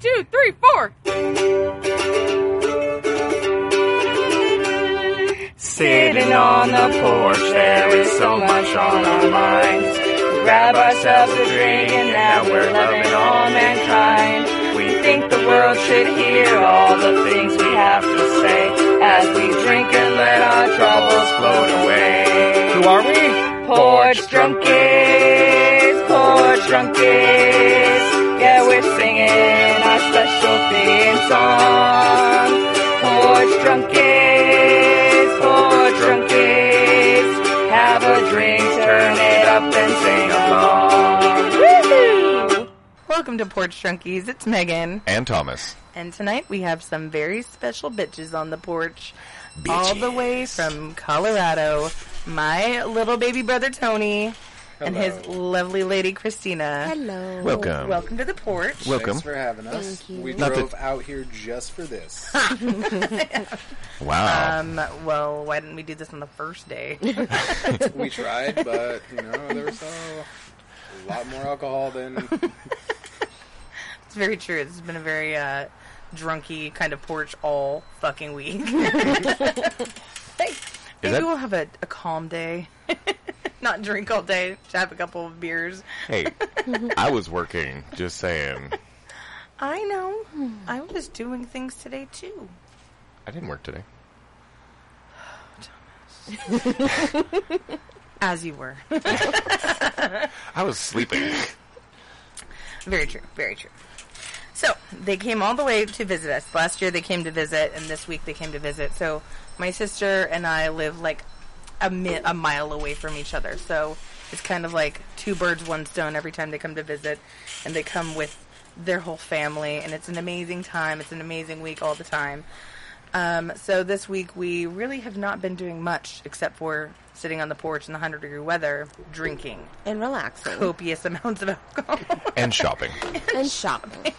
two, three, four. Sitting on the porch, there is so much on our minds. Grab ourselves a drink and now we're loving all mankind. We think the world should hear all the things we have to say as we drink and let our troubles float away. Who are we? Porch drunkies, porch drunkies. Yeah, we're singing our special theme song. Porch drunkies, porch drunkies. Have a drink, turn it up and sing along. Woohoo! Welcome to Porch Drunkies. It's Megan. And Thomas. And tonight we have some very special bitches on the porch. All the way from Colorado. My little baby brother Tony and his lovely lady Christina. Hello. Welcome. Welcome to the porch. Welcome. Thanks for having us. Thank you. We Not drove that- out here just for this. Wow. Um, well, why didn't we do this on the first day? we tried, but you know there was a lot more alcohol than It's very true. This has been a very uh, drunky kind of porch all fucking week. hey, maybe that- we'll have a, a calm day. Not drink all day. Just have a couple of beers. hey, I was working. Just saying. I know. I was doing things today too. I didn't work today. As you were. I was sleeping. very true. Very true. So they came all the way to visit us. Last year they came to visit, and this week they came to visit. So my sister and I live like a, mi- a mile away from each other. So it's kind of like two birds, one stone every time they come to visit, and they come with their whole family, and it's an amazing time. It's an amazing week all the time. Um, so this week we really have not been doing much except for sitting on the porch in the hundred degree weather, drinking And relaxing. copious amounts of alcohol. And shopping. And shopping.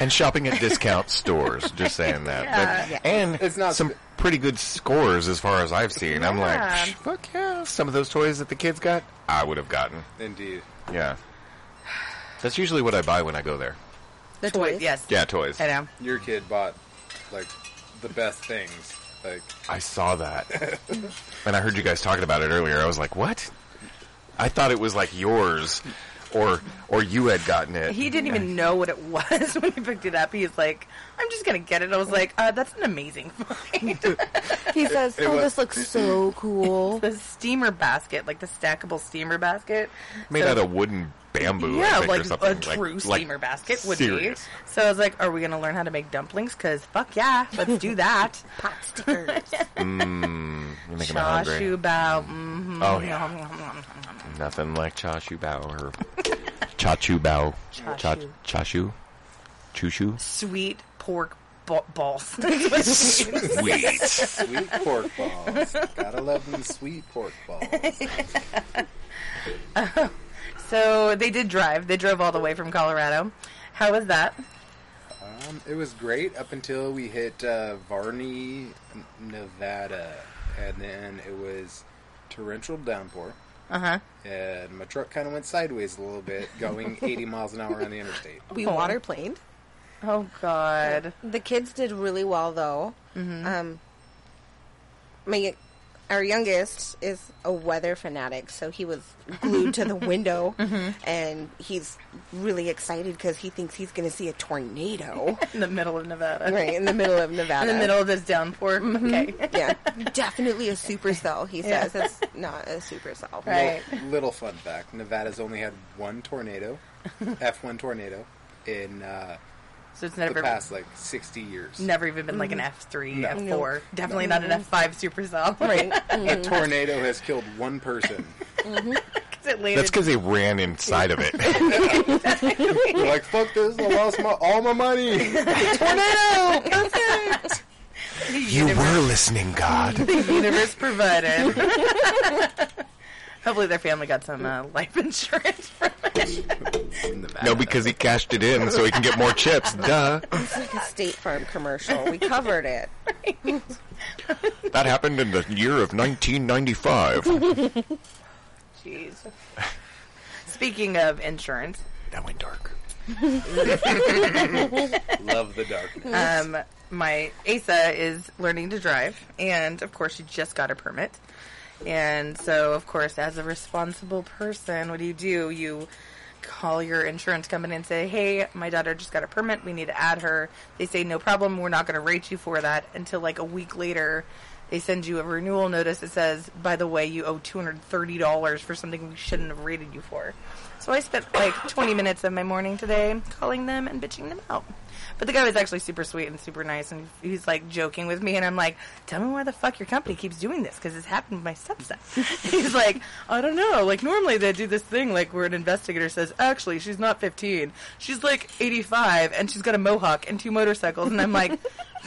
And shopping at discount stores. Just saying that. Yeah. But, and It's not some pretty good scores as far as I've seen. I'm like, Yeah. Fuck yeah. Some of those toys that the kids got, I would have gotten. indeed. Yeah. That's usually what I buy when I go there. The Toys, toys. yes. Yeah, toys. I know. Your kid bought like the best things. Like I saw that. and I heard you guys talking about it earlier. I was like, what? I thought it was like yours. Or or you had gotten it. He didn't even know what it was when he picked it up. He's like, I'm just going to get it. I was like, uh, that's an amazing find. He says, it "Oh, was- this looks so cool." the steamer basket, like the stackable steamer basket. Made So- out of wooden bamboo. I Yeah, think, like or something. a Like- true like steamer basket would serious. be. So I was like, are we going to learn how to make dumplings? Because fuck yeah, let's do that. Pot stickers. Mm, you're making me hungry. Chashu bao. Mm-hmm. Oh, yeah. Nothing like cha shu bao or cha chu bao. Cha Chashu. cha shu. Choo choo. Sweet pork ba- balls. That's what it means. Sweet. sweet pork balls. Gotta love them sweet pork balls. So they did drive. They drove all the way from Colorado. How was that? Um, it was great up until we hit uh, Varney, Nevada, and then it was torrential downpour. Uh huh. And my truck kind of went sideways a little bit, going 80 miles an hour on the interstate. we Oh. waterplaned. Oh God. The kids did really well, though. Mm-hmm. Um, my our youngest is a weather fanatic, so he was glued to the window, Mm-hmm. and he's really excited because he thinks he's going to see a tornado In the middle of Nevada. right in the middle of Nevada, In the middle of this downpour. Okay. yeah, definitely a supercell. He Yeah. says it's not a supercell. Right. Little, little fun fact: Nevada's only had one tornado, F1 tornado, in uh, So it's the never past like 60 years. never even been like an mm-hmm. F three, F four. Definitely not an mm-hmm. F five supercell. Right. Mm-hmm. A tornado has killed one person. 'Cause it landed- That's because they ran inside of it. They're like, "Fuck this! I lost my all my money." Tornado! Perfect! you were listening, God. the universe provided. Hopefully, their family got some uh, life insurance from it. No, because he cashed it in so he can get more chips. Duh. It's like a State Farm commercial. We covered it. That happened in the year of 1995. Jeez. Speaking of insurance, That went dark. Love the darkness. um, my Asa is learning to drive, and of course, she just got a permit. And so, of course, as a responsible person, what do you do? You call your insurance company and say, "Hey, my daughter just got a permit. We need to add her." They say, "No problem. We're not going to rate you for that." Until like a week later, they send you a renewal notice that says, "By the way, you owe two hundred thirty dollars for something we shouldn't have rated you for." So I spent like twenty minutes of my morning today calling them and bitching them out. But the guy was actually super sweet and super nice, and he's like joking with me, and I'm like, "Tell me why the fuck your company keeps doing this? Because it's happened with my stepson." he's like, "I don't know. Like normally they do this thing like where an investigator says, actually she's not 15, she's like 85, and she's got a mohawk and two motorcycles," and I'm like,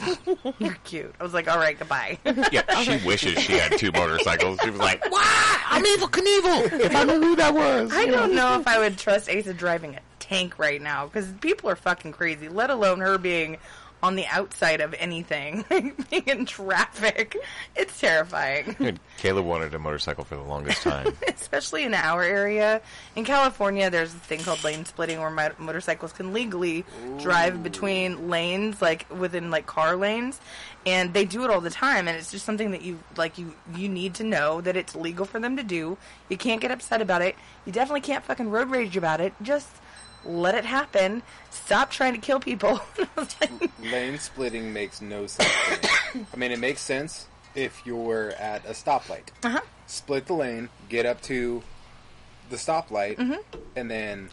"You're cute." I was like, "All right, goodbye." Yeah, she wishes she had two motorcycles. She was like, why? I'm Evel Knievel. If I knew who that was. I don't know if I would trust Asa driving a tank right now because people are fucking crazy. Let alone her being on the outside of anything, being in traffic. It's terrifying, Dude, Caleb wanted a motorcycle for the longest time. especially in our area. In California, there's a thing called lane splitting where mo- motorcycles can legally drive between lanes, like within like car lanes, and they do it all the time. And it's just something that you like. You you need to know that it's legal for them to do. You can't get upset about it. You definitely can't fucking road rage about it. Just let it happen. Stop trying to kill people. Like, Lane splitting makes no sense to me. I mean, it makes sense if you're at a stoplight. Uh-huh. Split the lane, get up to the stoplight, Mm-hmm. and then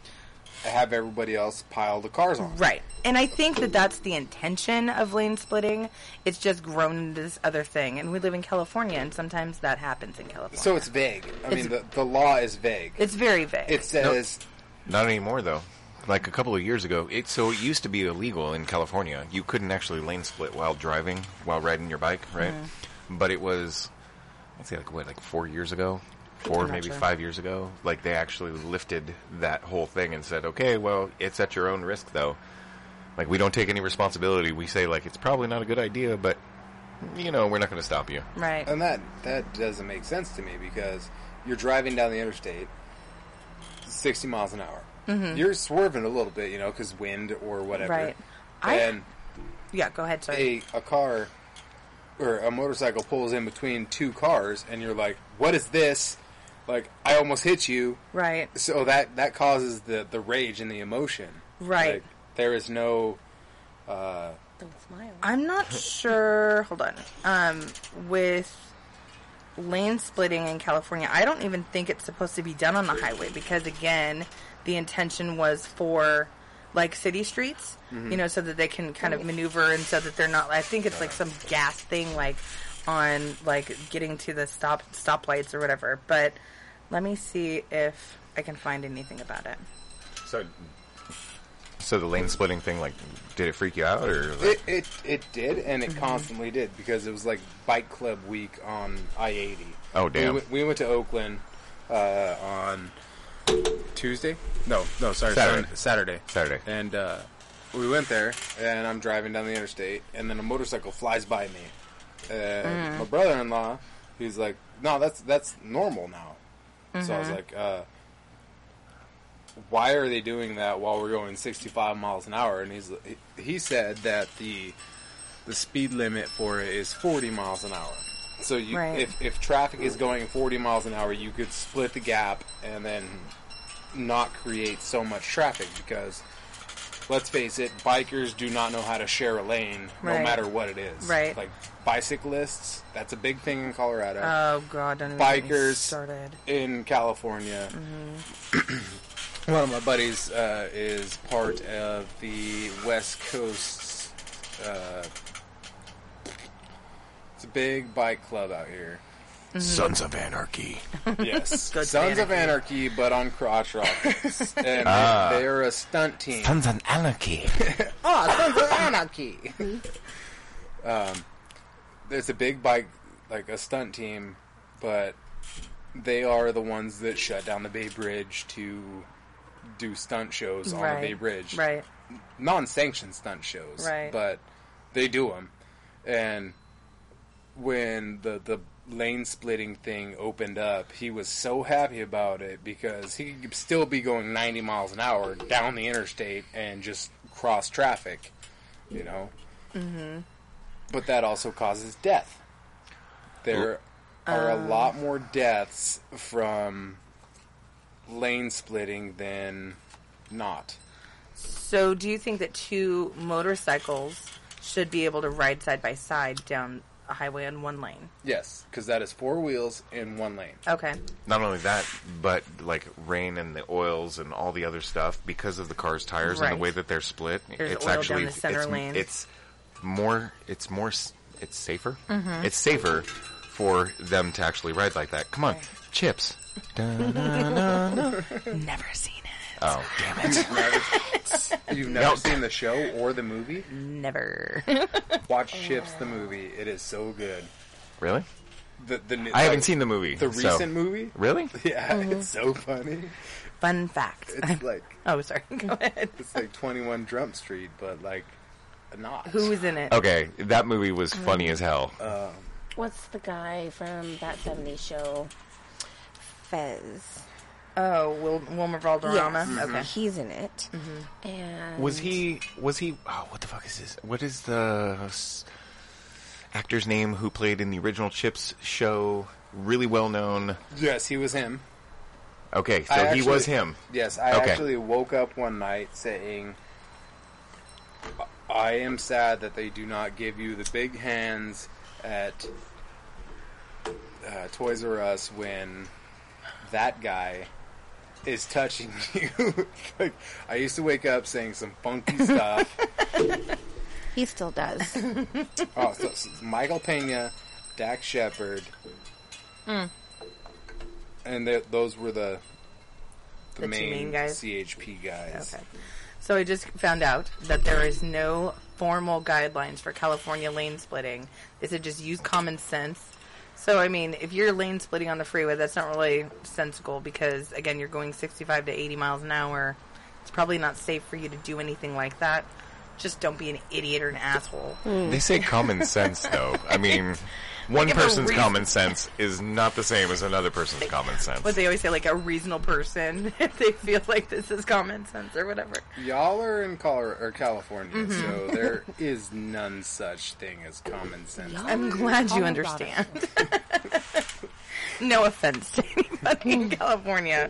have everybody else pile the cars on. Right. And I think that that's the intention of lane splitting. It's just grown into this other thing. And we live in California, and sometimes that happens in California. So it's vague. I It's- mean, the, the law is vague. it's very vague. It says Not anymore, though. Like a couple of years ago, it so it used to be illegal in California. You couldn't actually lane split while driving, while riding your bike, right? Mm-hmm. But it was, I'd say like what, like four years ago, 4 I'm maybe sure. five years ago. Like they actually lifted that whole thing and said, okay, well, it's at your own risk, though. Like we don't take any responsibility. We say like it's probably not a good idea, but you know we're not going to stop you. right. And that that doesn't make sense to me because you're driving down the interstate, sixty miles an hour. You're swerving a little bit, you know, because wind or whatever. Mm-hmm. Right. I- yeah, go ahead. Sorry. a a car or a motorcycle pulls in between two cars, and you're like, "What is this?" Like, I almost hit you. Right. So that that causes the the rage and the emotion. Right. Like, there is no. Uh, Don't smile. I'm not sure. Hold on. Um, with lane splitting in California, I don't even think it's supposed to be done on the highway because, again, the intention was for like city streets, you know, so that they can kind of maneuver and so that they're not. I think it's like some gas thing, like on like getting to the stop stoplights or whatever. But let me see if I can find anything about it. So, so the lane splitting thing, like, did it freak you out, or it, it it did, and it constantly did because it was like Bike Club Week on I eighty. Oh, damn. We, went- we went to Oakland uh, on Tuesday. No, no, sorry, Saturday. Saturday. Saturday. Saturday? And uh, we went there, and I'm driving down the interstate, and then a motorcycle flies by me. Uh, My brother-in-law, he's like, "No, that's that's normal now." So I was like, uh, "Why are they doing that while we're going 65 miles an hour?" And he's he, he said that the the speed limit for it is 40 miles an hour. So you, Right. if if traffic is going 40 miles an hour, you could split the gap and then not create so much traffic because let's face it, bikers do not know how to share a lane no Right. matter what it is. Right. Like bicyclists, that's a big thing in Colorado. Oh God! Don't Bikers. started. in California. Mm-hmm. One of my buddies uh, is part of the West Coast. Uh, it's a big bike club out here. Sons of Anarchy? Yes, Good Sons of Anarchy. Anarchy, but on crotch rockets, and Ah. they, are a stunt team. Sons of Anarchy. Oh, Sons of Anarchy. um, there's a big bike, like a stunt team, but they are the ones that shut down the Bay Bridge to do stunt shows on right. the Bay Bridge. Right. Non-sanctioned stunt shows. Right. But they do them, and when the the lane splitting thing opened up, he was so happy about it because he could still be going 90 miles an hour down the interstate and just cross traffic, you know. Mm-hmm. But that also causes death. There are a lot more deaths from lane splitting than not. So, do you think that two motorcycles should be able to ride side by side down a highway on one lane? Yes, because that is four wheels in one lane. Okay. Not only that, but like rain and the oils and all the other stuff because of the car's tires and the way that they're split. There's it's oil down actually the center it's, lane. it's more. It's more. It's safer. Mm-hmm. It's safer for them to actually ride like that. Come on, chips. Never seen it. Oh damn it! You've never Nope. seen the show or the movie? Never. Watch Chips the movie. It is so good. Really? The, the new- I haven't like, seen the movie. the so- recent movie. Really? Yeah, it's mm-hmm. so funny. Fun fact. It's like oh, sorry. Go ahead. it's like Twenty One Jump Street, but like not. Who was in it? Okay, that movie was mm-hmm. funny as hell. Um, What's the guy from that 70s show? Fez. Oh, Wil- Wilmer Valderrama. Yes. Okay. He's in it. And Was he? Was he? Oh, what the fuck is this? What is the s- actor's name who played in the original Chips show? Really well known. Yes, he was him. Okay, so I he actually- was him. Yes, I Okay. actually woke up one night saying, "I am sad that they do not give you the big hands at uh, Toys R Us when that guy is touching you." like, I used to wake up saying some funky stuff. He still does. oh, so, so Michael Pena, Dax Shepard, Hmm. and th- those were the the, The main, main guys? CHP guys. Okay. So I just found out that there is no formal guidelines for California lane splitting. They said just use common sense. So I mean, if you're lane splitting on the freeway, that's not really sensible because again, you're going 65 to 80 miles an hour. It's probably not safe for you to do anything like that. Just don't be an idiot or an asshole. They say common sense, though. I mean, one Like, person's reason- common sense is not the same as another person's common sense. But they always say like a reasonable person if they feel like this is common sense or whatever. Y'all are in Color or California, Mm-hmm. so there is none such thing as common sense. Y'all I'm glad you understand. no offense to anybody in California.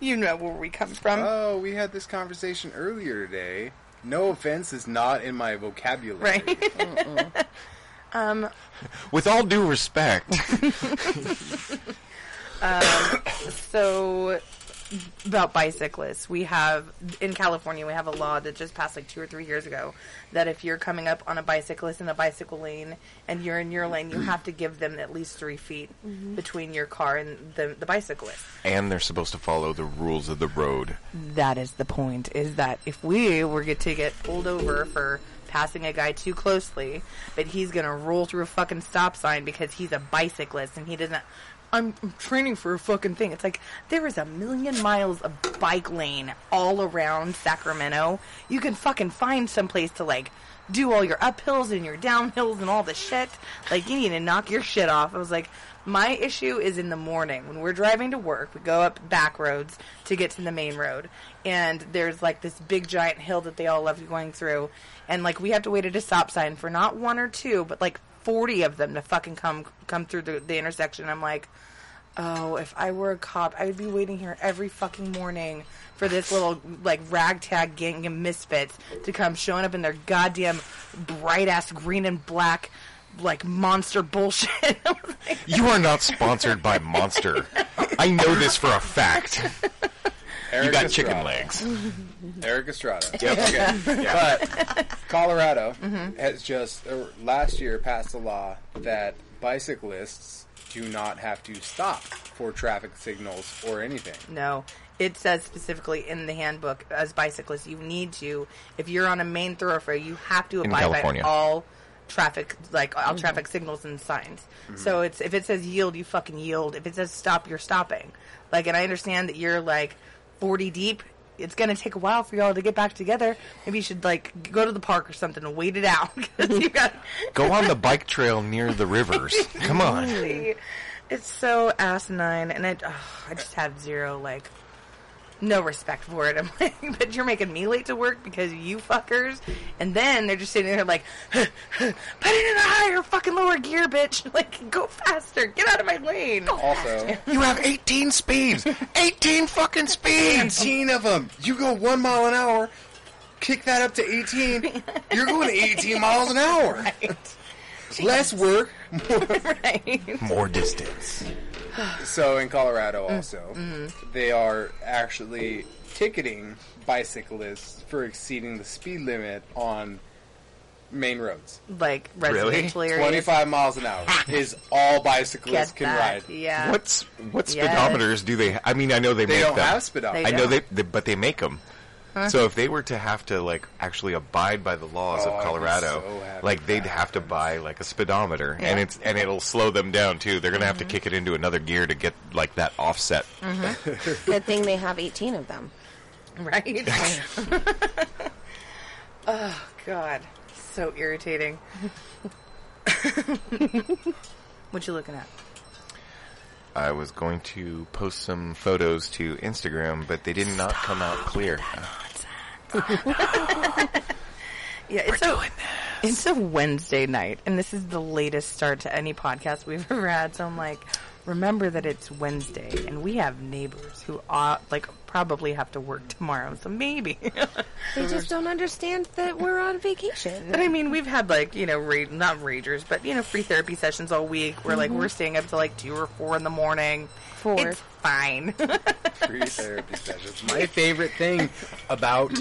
You know where we come from. Oh, we had this conversation earlier today. No offense is not in my vocabulary. right? Um, With all due respect, um, so, about bicyclists, we have, in California, we have a law that just passed like two or three years ago that if you're coming up on a bicyclist in a bicycle lane and you're in your lane, you have to give them at least three feet mm-hmm. between your car and the, the bicyclist. and they're supposed to follow the rules of the road. that is the point is that if we were get to get pulled over for passing a guy too closely that he's gonna roll through a fucking stop sign because he's a bicyclist and he doesn't I'm, I'm training for a fucking thing. It's like there is a million miles of bike lane all around Sacramento. You can fucking find some place to like do all your uphills and your downhills and all the shit. Like you need to knock your shit off. I was like, my issue is in the morning when we're driving to work. We go up back roads to get to the main road, and there's like this big giant hill that they all love going through, and like we have to wait at a stop sign for not one or two, but like forty of them to fucking come come through the, the intersection. I'm like, oh, if I were a cop, I would be waiting here every fucking morning for this little like ragtag gang of misfits to come showing up in their goddamn bright ass green and black like monster bullshit. Like, You are not sponsored by Monster. I know this for a fact. Erik You got Estrada. chicken legs. Erik Estrada. Yep. Okay. But Colorado Mm-hmm. has just uh, last year passed a law that bicyclists do not have to stop for traffic signals or anything. No, it says specifically in the handbook as bicyclists, you need to, if you're on a main thoroughfare, you have to In abide California. by all traffic, like all mm-hmm. traffic signals and signs. Mm-hmm. So it's if it says yield, you fucking yield. If it says stop, you're stopping. Like, and I understand that you're like 40 deep. it's gonna take a while for y'all to get back together. Maybe you should like go to the park or something and wait it out because you got. Go on the bike trail near the rivers. Come on. It's so asinine, and it, oh, I just have zero like no respect for it. I'm like, but you're making me late to work because you fuckers, and then they're just sitting there like, put it in a higher fucking lower gear, bitch. Like, go faster, get out of my lane. Also, You have 18 speeds. 18 fucking speeds. 18 of them. You go one mile an hour. Kick that up to 18. You're going 18 miles an hour. Right. Less work. more, right. More distance. So in Colorado, Mm. also, they are actually ticketing bicyclists for exceeding the speed limit on main roads. Like Really? areas. 25 miles an hour is all bicyclists Get can that. ride. Yeah. What's what Yes. speedometers do they? I mean, I know they, They make don't them. have speedometers. I know they, they, but they make them. So if they were to have to like actually abide by the laws Oh, I'd of be Colorado, so happy like if they'd that have to buy like a speedometer, and Yeah. it's and it'll slow them down too. They're gonna have to mm-hmm. kick it into another gear to get like that offset. Mm-hmm. Good thing they have 18 of them. Right? oh, God. So irritating. what you looking at? I was going to post some photos to Instagram, but they did not come out clear. Yeah, it's a, it's a Wednesday night, and this is the latest start to any podcast we've ever had. So I'm like, remember that it's Wednesday, and we have neighbors who are like probably have to work tomorrow. So maybe. They just don't understand that we're on vacation. But I mean, we've had like you know, ra- not ragers, but you know, free therapy sessions all week. Where like mm-hmm. we're staying up to like two or four in the morning. Four. It's fine. Free therapy sessions. My favorite thing about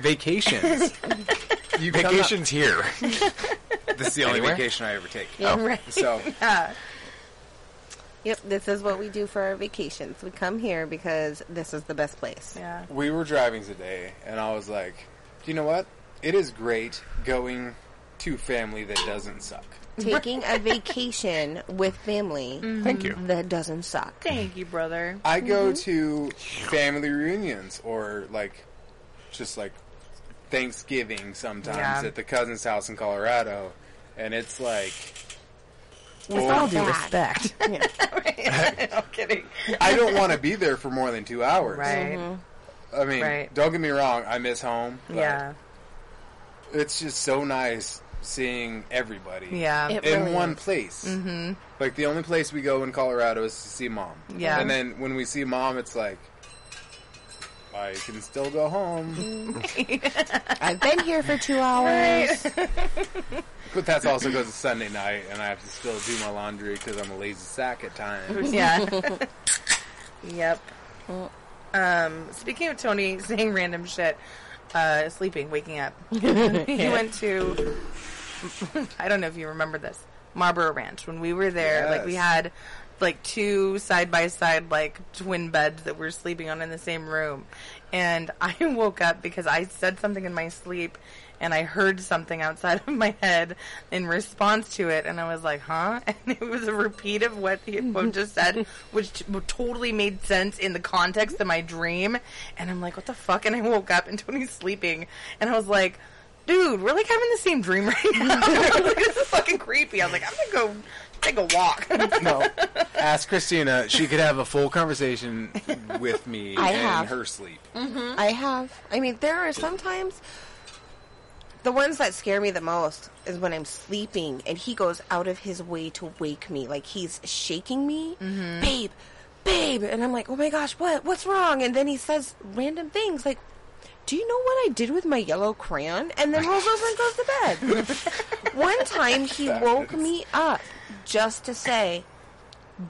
vacations. You Vacation's here. this is the only Anywhere? vacation I ever take. Oh. right. So Yeah. Yep, this is what we do for our vacations. We come here because this is the best place. Yeah. we were driving today, and I was like, Do you know what? It is great going to family that doesn't suck. Taking a vacation with family mm-hmm. Thank you. that doesn't suck. Thank you, brother. I go mm-hmm. to family reunions or like just like Thanksgiving sometimes Yeah. at the cousin's house in Colorado, and it's like With all due respect. Yeah. I'm kidding. I don't want to be there for more than two hours. Right. Mm-hmm. I mean, Right. don't get me wrong, I miss home. but Yeah. it's just so nice seeing everybody. Yeah. In really one is. place. Mm-hmm. Like the only place we go in Colorado is to see mom. Yeah. And then when we see mom, it's like I can still go home. I've been here for two hours. But that's also because it's Sunday night and I have to still do my laundry because I'm a lazy sack at times. Yeah. yep. Um, speaking of Tony saying random shit, uh, sleeping, waking up. he went to, I don't know if you remember this, Marlboro Ranch. When we were there, like we had like two side by side like twin beds that we're sleeping on in the same room. And I woke up because I said something in my sleep and I heard something outside of my head in response to it, and I was like, "Huh?" And it was a repeat of what he what just said, which t- totally made sense in the context of my dream. And I'm like, "What the fuck?" And I woke up, and Tony's sleeping, and I was like, "Dude, we're like having the same dream right now. like, this is fucking creepy." I was like, "I'm gonna go take a walk." no. Ask Christina. She could have a full conversation with me I in have. her sleep. Mm-hmm. I have. I mean, there are sometimes the ones that scare me the most is when I'm sleeping and he goes out of his way to wake me. Like he's shaking me, mm-hmm. babe, babe, and I'm like, oh my gosh, what? What's wrong? And then he says random things like. Do you know what I did with my yellow crayon? And then rolls over and goes to bed. One time he woke me up just to say,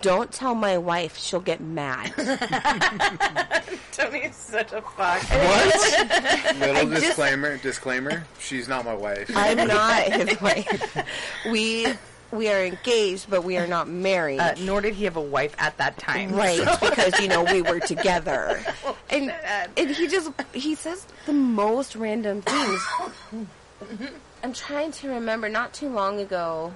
Don't tell my wife, she'll get mad. Tony is such a fuck. What? Little just- disclaimer. Disclaimer. She's not my wife. I'm not his wife. We we are engaged, but we are not married. Uh, nor did he have a wife at that time. right, because you know we were together, and and he just he says the most random things. I'm trying to remember. Not too long ago,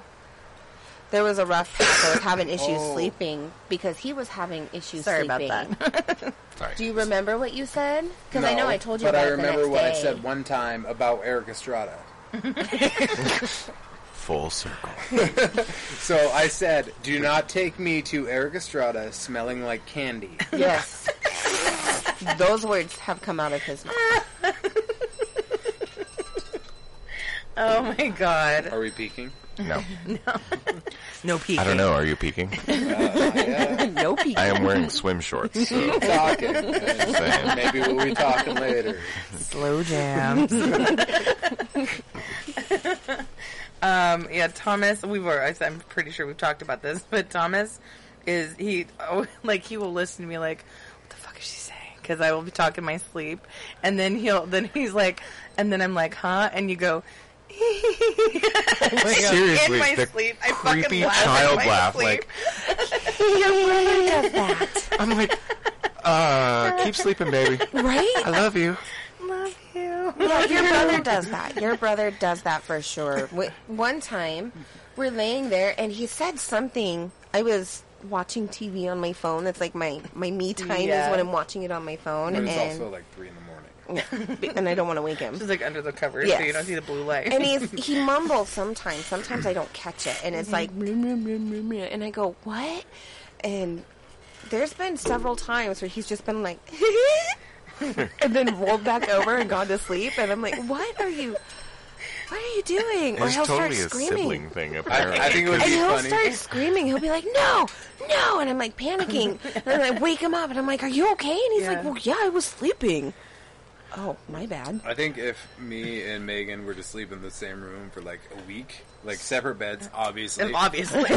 there was a rough patch. I was having issues Oh. sleeping because he was having issues Sorry sleeping. about that. Sorry. Do you remember what you said? Because I know No, I told you but about I it the remember next what I day. said one time about Erik Estrada. Full circle. So I said, "Do not take me to Erik Estrada smelling like candy." Yes. Those words have come out of his mouth. Oh my god. Are we peeking? No. No no peeking. I don't know. Are you peeking? no peeking. I am wearing swim shorts. So Talking. saying. Maybe we'll be talking later. Slow jams. um, yeah, Thomas. We were. I- I'm pretty sure we've talked about this, but Thomas is he oh, like he will listen to me like, what the fuck is she saying? Because I will be talking in my sleep, and then he'll then he's like, and then I'm like, huh? And you go. Seriously, in my the sleep, I creepy fucking laugh child in my laugh, sleep. like Your brother does that, I'm like, uh, keep sleeping, baby. right? I love you. love you. Yeah, your brother does that. Your brother does that for sure. Wh- One time, we're laying there, and he said something. I was watching TV on my phone. That's like my my me time Yeah. is when I'm watching it on my phone, It was and also like three in the morning. and I don't want to wake him. She's like under the covers, so you don't see the blue light. And he's he mumbles sometimes. Sometimes I don't catch it, and it's Mm-hmm. like, and I go, what? And there's been several times where he's just been like, and then rolled back over and gone to sleep, and I'm like, what are you? What are you doing? or he'll totally start screaming. sibling thing, apparently. I think it would And be he'll funny. start screaming. He'll be like, "No, no!" And I'm like panicking. and then I wake him up, and I'm like, "Are you okay?" And he's Yeah. like, "Well, yeah, I was sleeping." Oh, my bad. I think if me and Megan were to sleep in the same room for like a week, like separate beds, obviously, um, obviously,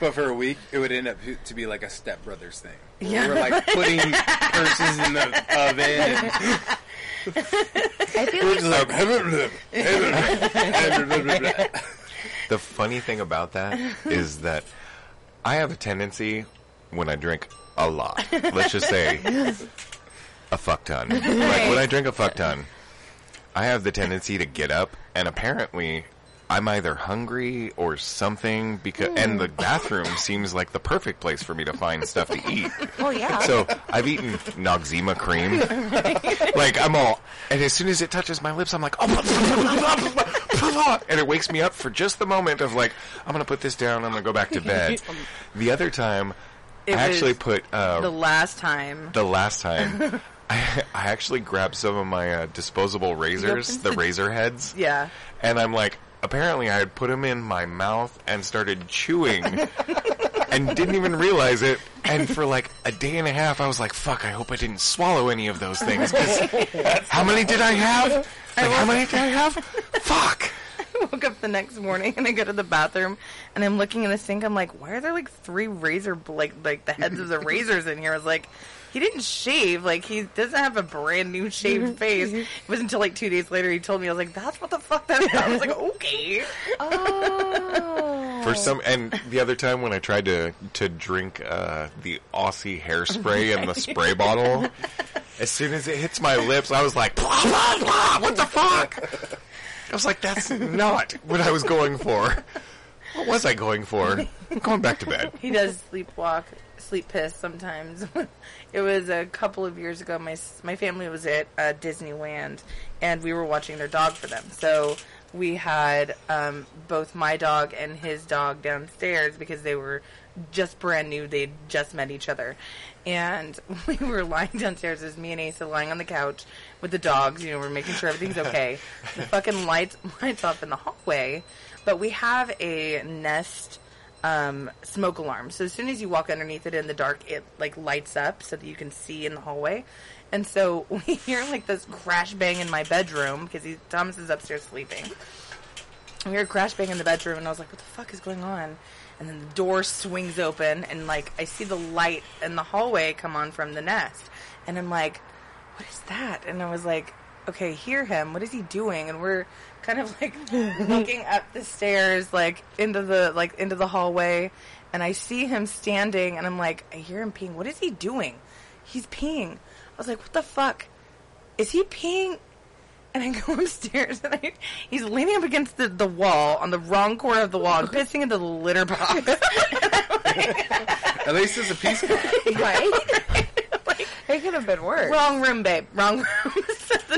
but for a week, it would end up to be like a stepbrothers thing. Yeah. We're like putting purses in the oven and I feel we're like just like. The funny thing about that is that I have a tendency when I drink a lot. Let's just say a fuck ton. Like when I drink a fuck ton, I have the tendency to get up and apparently I'm either hungry or something because and the bathroom seems like the perfect place for me to find stuff to eat. oh yeah. So I've eaten Noxzema cream. like I'm all, and as soon as it touches my lips, I'm like, oh, and it wakes me up for just the moment of like, I'm gonna put this down. I'm gonna go back to bed. The other time, It I actually was put uh, the the, last time. The last time. I, I actually grabbed some of my uh, disposable razors, the razor heads, Yeah. and I'm like, apparently I had put them in my mouth and started chewing and didn't even realize it. And for like a day and a half, I was like, fuck, I hope I didn't swallow any of those things. how many did I have? Like, how many did I have? Fuck. I woke up the next morning and I go to the bathroom and I'm looking in the sink. I'm like, why are there like three razor like like the heads of the razors in here? I was like, he didn't shave. Like he doesn't have a brand new shaved face. It wasn't until like two days later he told me. I was like, that's what the fuck that is. I was like, okay. oh. For some, and the other time when I tried to to drink uh, the Aussie hairspray in the spray bottle, as soon as it hits my lips, I was like, blah, blah, blah, "What the fuck?" I was like, "That's not what I was going for." What was I going for? I'm going back to bed. He does sleepwalk, sleep piss sometimes. it was a couple of years ago. My my family was at uh, Disneyland, and we were watching their dog for them. So we had um, both my dog and his dog downstairs because they were just brand new. They'd just met each other, and we were lying downstairs. As me and Asa lying on the couch with the dogs. You know, we're making sure everything's okay. the fucking lights lights off in the hallway, but we have a Nest um, smoke alarm. So as soon as you walk underneath it in the dark, it like lights up so that you can see in the hallway. And so we hear like this crash bang in my bedroom because Thomas is upstairs sleeping. We hear a crash bang in the bedroom, and I was like, "What the fuck is going on?" And then the door swings open, and like I see the light in the hallway come on from the nest, and I'm like, "What is that?" And I was like, "Okay, hear him. What is he doing?" And we're kind of like looking up the stairs, like into the like into the hallway, and I see him standing, and I'm like, I hear him peeing. What is he doing? He's peeing. I was like, "What the fuck? Is he peeing?" And I go upstairs, and I, he's leaning up against the, the wall on the wrong corner of the wall, and pissing into the litter box. At least it's a peace. Right? It could have been worse. wrong room, babe. Wrong room.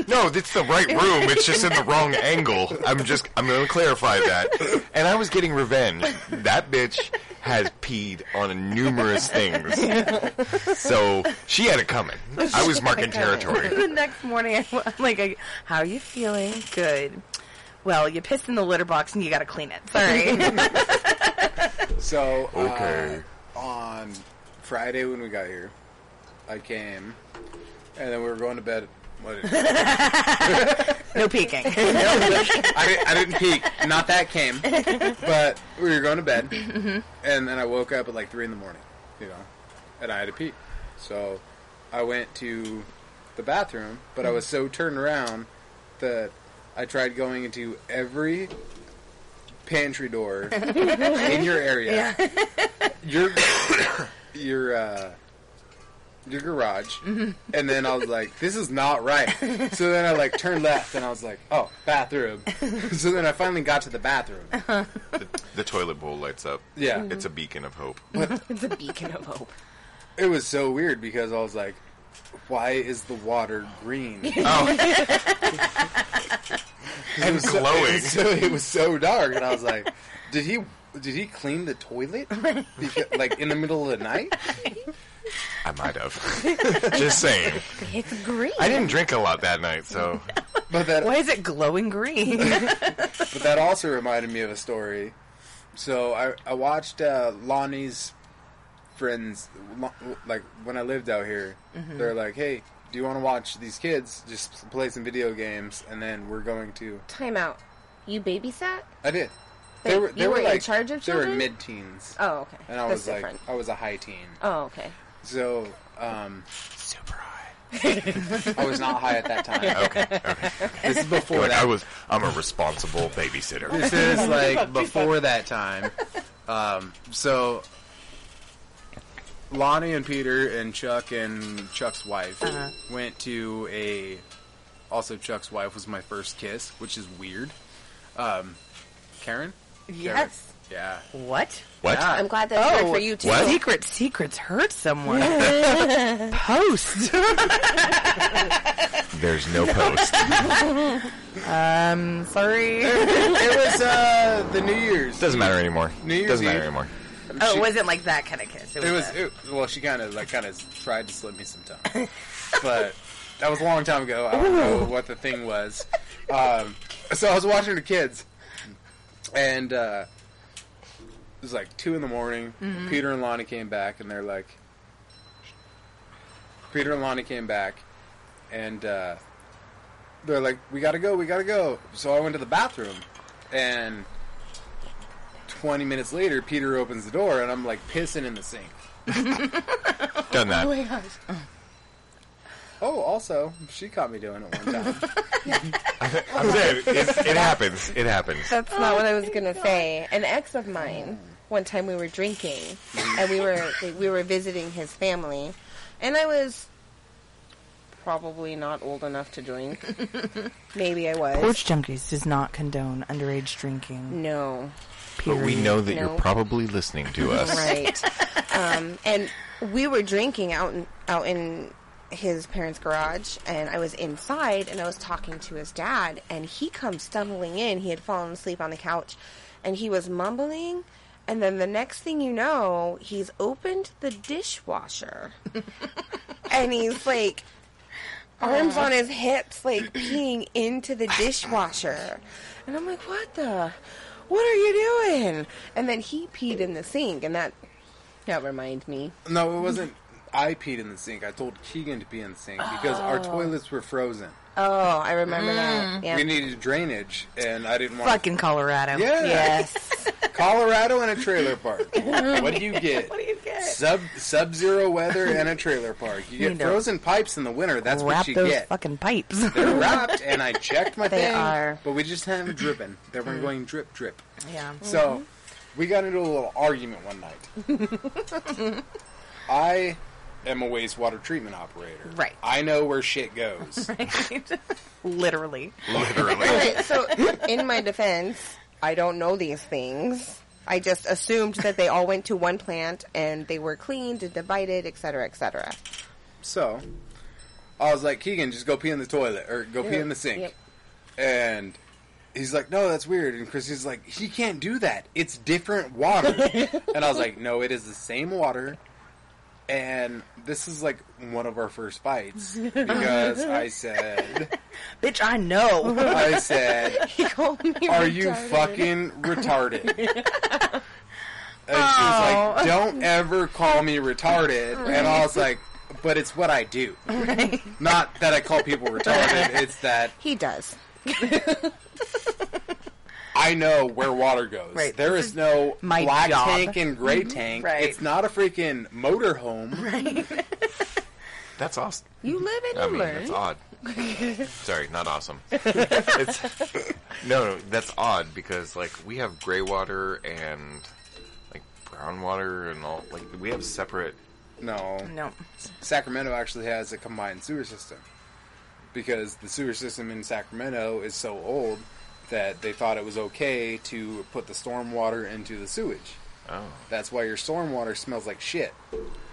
No, it's the right room. It's just in the wrong angle. I'm just, I'm going to clarify that. And I was getting revenge. That bitch has peed on numerous things. So she had it coming. I was marking territory. the next morning, I, am like, "How are you feeling? Good. Well, you pissed in the litter box, and you got to clean it. Sorry." So, uh, Okay. on Friday when we got here, I came, and then we were going to bed. No peeking. I, didn't, I didn't peek. Not that came. But we were going to bed, and then I woke up at like three in the morning, you know, and I had to pee. So I went to the bathroom, but I was so turned around that I tried going into every pantry door in your area. Yeah. Your your uh, your garage, mm-hmm. and then I was like, "This is not right." So then I like turned left, and I was like, "Oh, bathroom." so then I finally got to the bathroom. Uh-huh. The, the toilet bowl lights up. Yeah, mm-hmm. It's a beacon of hope. it's a beacon of hope. it was so weird because I was like, "Why is the water green?" Oh, It And was so- glowing. it, was so, it was so dark, and I was like, "Did he?" Did he clean the toilet? Because, like in the middle of the night? I might have. Just saying. It's green. I didn't drink a lot that night, so But that Why is it glowing green? But that also reminded me of a story. So I I watched uh, Lonnie's friends Lo- like when I lived out here. They're like, "Hey, do you want to watch these kids just play some video games?" And then we're going to. Time out. You babysat? I did. Wait, you were in charge of They were children? mid-teens, Oh, okay. and I That's was like, different. I was a high teen. Oh, okay. So um, super high. I was not high at that time. Okay, okay. This is before Like, that. I was. I'm a responsible babysitter. This is like before that time. Um, so Lonnie and Peter and Chuck and Chuck's wife Uh-huh. went to a. Also, Chuck's wife was my first kiss, which is weird. Um, Karen? yes. Yeah. What? What? Yeah. I'm glad that's Oh, good for you too. what? Secret secrets hurt someone. Post. There's no post. um, sorry. it was uh, the New Year's. Doesn't matter anymore. New Year's Doesn't matter anymore. Oh, She- it wasn't like that kind of kiss. It was. It was a- it, well. She kind of like kind of tried to slip me some tongue, but that was a long time ago. I don't know what the thing was. Um, so I was watching the kids, and uh, it was like two in the morning. Peter and Lonnie came back, and they're like, Peter and Lonnie came back, and uh, they're like, "We gotta go, we gotta go." So I went to the bathroom, and. 20 minutes later, Peter opens the door, and I'm like pissing in the sink. Done that. my gosh. Oh, also, she caught me doing it one time. I'm saying, it, it happens. It happens. That's not what I was gonna say. An ex of mine, one time we were drinking, and we were we were visiting his family, and I was probably not old enough to drink. Maybe I was. Porch Junkies does not condone underage drinking. No. But we know that you're probably listening to us. Right. um, and we were drinking out in, out in his parents' garage, and I was inside, and I was talking to his dad, and he comes stumbling in. He had fallen asleep on the couch, and he was mumbling. And then the next thing you know, he's opened the dishwasher, and he's like oh. arms on his hips, like peeing into the dishwasher. And I'm like, what the? What are you doing? And then he peed in the sink, and that that reminds me. no, it wasn't. I peed in the sink. I told Keegan to pee in the sink because our toilets were frozen. Oh, I remember that. Yeah. We needed drainage, and I didn't want. Fucking Colorado. Yeah. yes. Colorado and a trailer park. what do you get? What do you get? Sub sub zero weather and a trailer park. You get You frozen pipes in the winter. That's Wrap what you those get. fucking pipes. They're wrapped, and I checked my They thing, are. but we just had them dripping. They weren't going drip drip. yeah. So Mm-hmm. we got into a little argument one night. I am a wastewater treatment operator. Right. I know where shit goes. Right? Literally. Literally. Okay, so in my defense, I don't know these things. I just assumed that they all went to one plant and they were cleaned and divided, et cetera, et cetera. So, I was like, Keegan, just go pee in the toilet or go pee in the sink. Yep. And he's like, no, that's weird. And Chrissy's like, he can't do that. It's different water. and I was like, no, it is the same water. And this is like one of our first fights because I said, Bitch, I know. I said, He called me are you fucking retarded? And she Oh. was like, oh. don't ever call me retarded. And I was like, but it's what I do. Not that I call people retarded. It's that He does. I know where water goes. Right. There This is no my black job. tank and gray mm-hmm. tank. Right. It's not a freaking motor motorhome. That's awesome. You live and you I mean, learn. that's odd. Sorry, not awesome. it's, no, no, that's odd because like we have gray water and like brown water and all. Like we have separate. No. no. Sacramento actually has a combined sewer system because the sewer system in Sacramento is so old that they thought it was okay to put the storm water into the sewage. Oh, That's why your storm water smells like shit.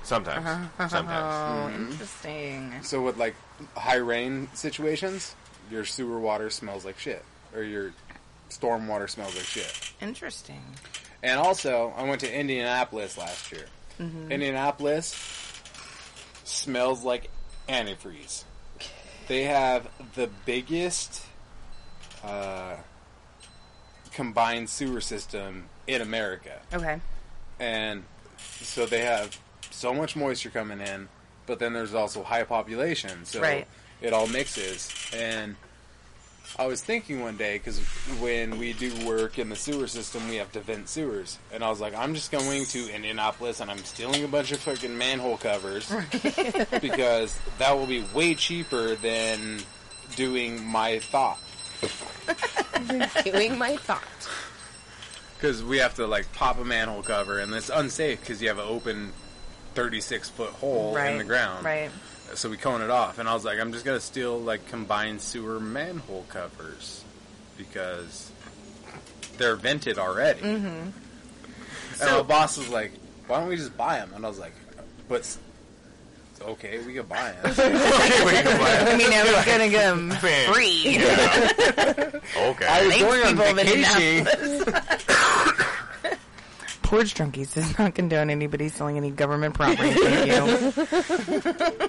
sometimes, uh-huh. sometimes. Oh, mm-hmm. interesting. So with like high rain situations, your sewer water smells like shit, or your storm water smells like shit. Interesting. And also, I went to Indianapolis last year. Mm-hmm. Indianapolis smells like antifreeze. They have the biggest uh, combined sewer system in America. Okay. And so they have so much moisture coming in, but then there's also high population, so Right. it all mixes. And I was thinking one day because when we do work in the sewer system, we have to vent sewers, and I was like, I'm just going to Indianapolis and I'm stealing a bunch of fucking manhole covers because that will be way cheaper than doing my thought. Doing my thoughts. Because we have to like pop a manhole cover, and it's unsafe because you have an open 36 foot hole Right. in the ground. Right. So we cone it off, and I was like, I'm just gonna steal like combined sewer manhole covers because they're vented already. Mm-hmm. And So- my boss was like, "Why don't we just buy them?" And I was like, "But s- okay, we can buy them." I mean, I was gonna get them Man. free. Okay. I was Thanks, going on people of vacation. Porch Drunkies does not condone anybody selling any government property. Thank you.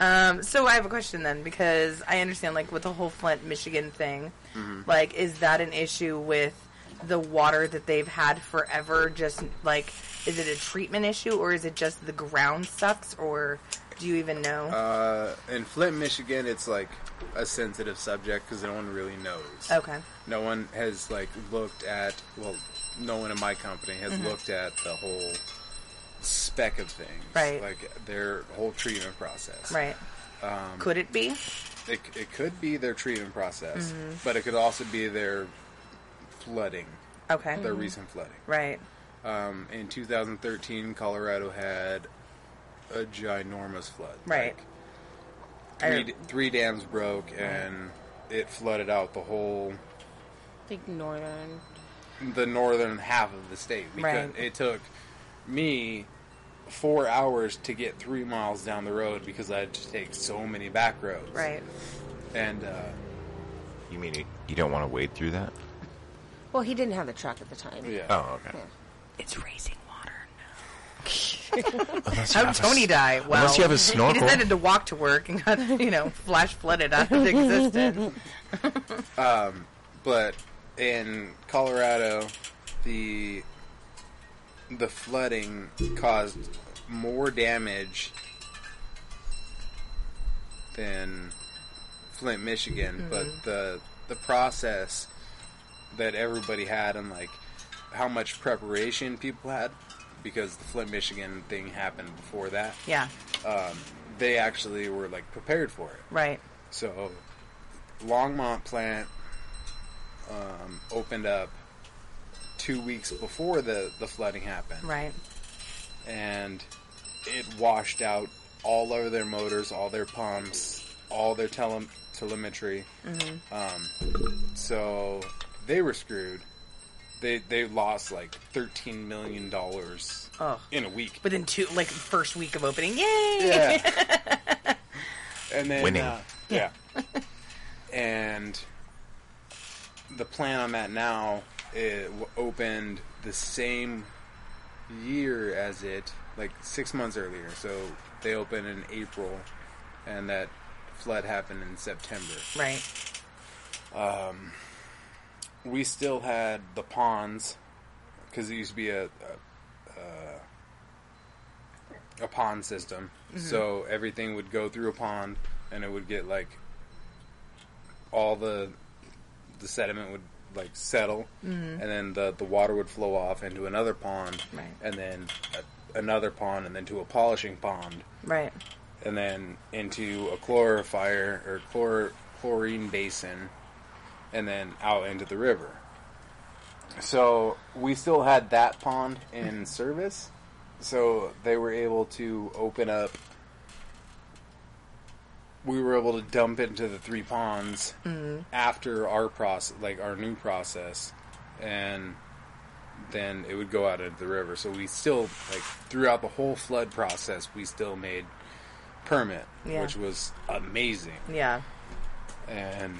um, so I have a question then, because I understand, like, with the whole Flint, Michigan thing, like, is that an issue with the water that they've had forever? Just like, is it a treatment issue, or is it just the ground sucks, or do you even know? Uh, in Flint, Michigan, it's like a sensitive subject because no one really knows. okay. no one has like looked at well no one in my company has Mm-hmm. looked at the whole speck of things Right. like their whole treatment process Right. um, Could it be? it, it could be their treatment process Mm-hmm. but it could also be their flooding Okay. The recent flooding Right. um, in 2013 colorado had a ginormous flood Right. Like, I- three, three dams broke and it flooded out the whole Like northern. the northern half of the state because Right. it took me four hours to get three miles down the road because I had to take so many back roads. Right. And uh, You mean you, you don't want to wade through that? Well, he didn't have the truck at the time. yeah, Oh, okay. It's racing water. Unless you How have did a Tony s- die? Well, Unless you have a snorkel. He decided to walk to work and got, you know, flash flooded out of existence. Um, but in Colorado, the the flooding caused more damage than Flint, Michigan. But mm-hmm. the the process that everybody had and like how much preparation people had because the Flint, Michigan thing happened before that. Yeah. They actually were like prepared for it. Right. So, Longmont plant um, opened up two weeks before the, the flooding happened. Right. And it washed out all of their motors, all their pumps, all their tele- telemetry. Um, so they were screwed. They they lost like thirteen million dollars Oh. in a week. Within two, like first week of opening, yay! Yeah. and then Winning. Uh, yeah. and the plan on that now it w- opened the same year as it, like six months earlier. So they opened in April, and that flood happened in September. Right. We still had the ponds because it used to be a a, a, system. Mm-hmm. So everything would go through a pond, and it would get like all the the sediment would like settle, mm-hmm. and then the the water would flow off into another pond, Right. and then a, another pond, and then to a polishing pond, Right. and then into a chlorifier or chlor, chlorine basin, and then out into the river. So we still had that pond in service, so they were able to open up. We were able to dump into the three ponds mm-hmm. after our process, like our new process, and then it would go out into the river. So we still, like, throughout the whole flood process, we still made permit, Yeah. which was amazing. Yeah. And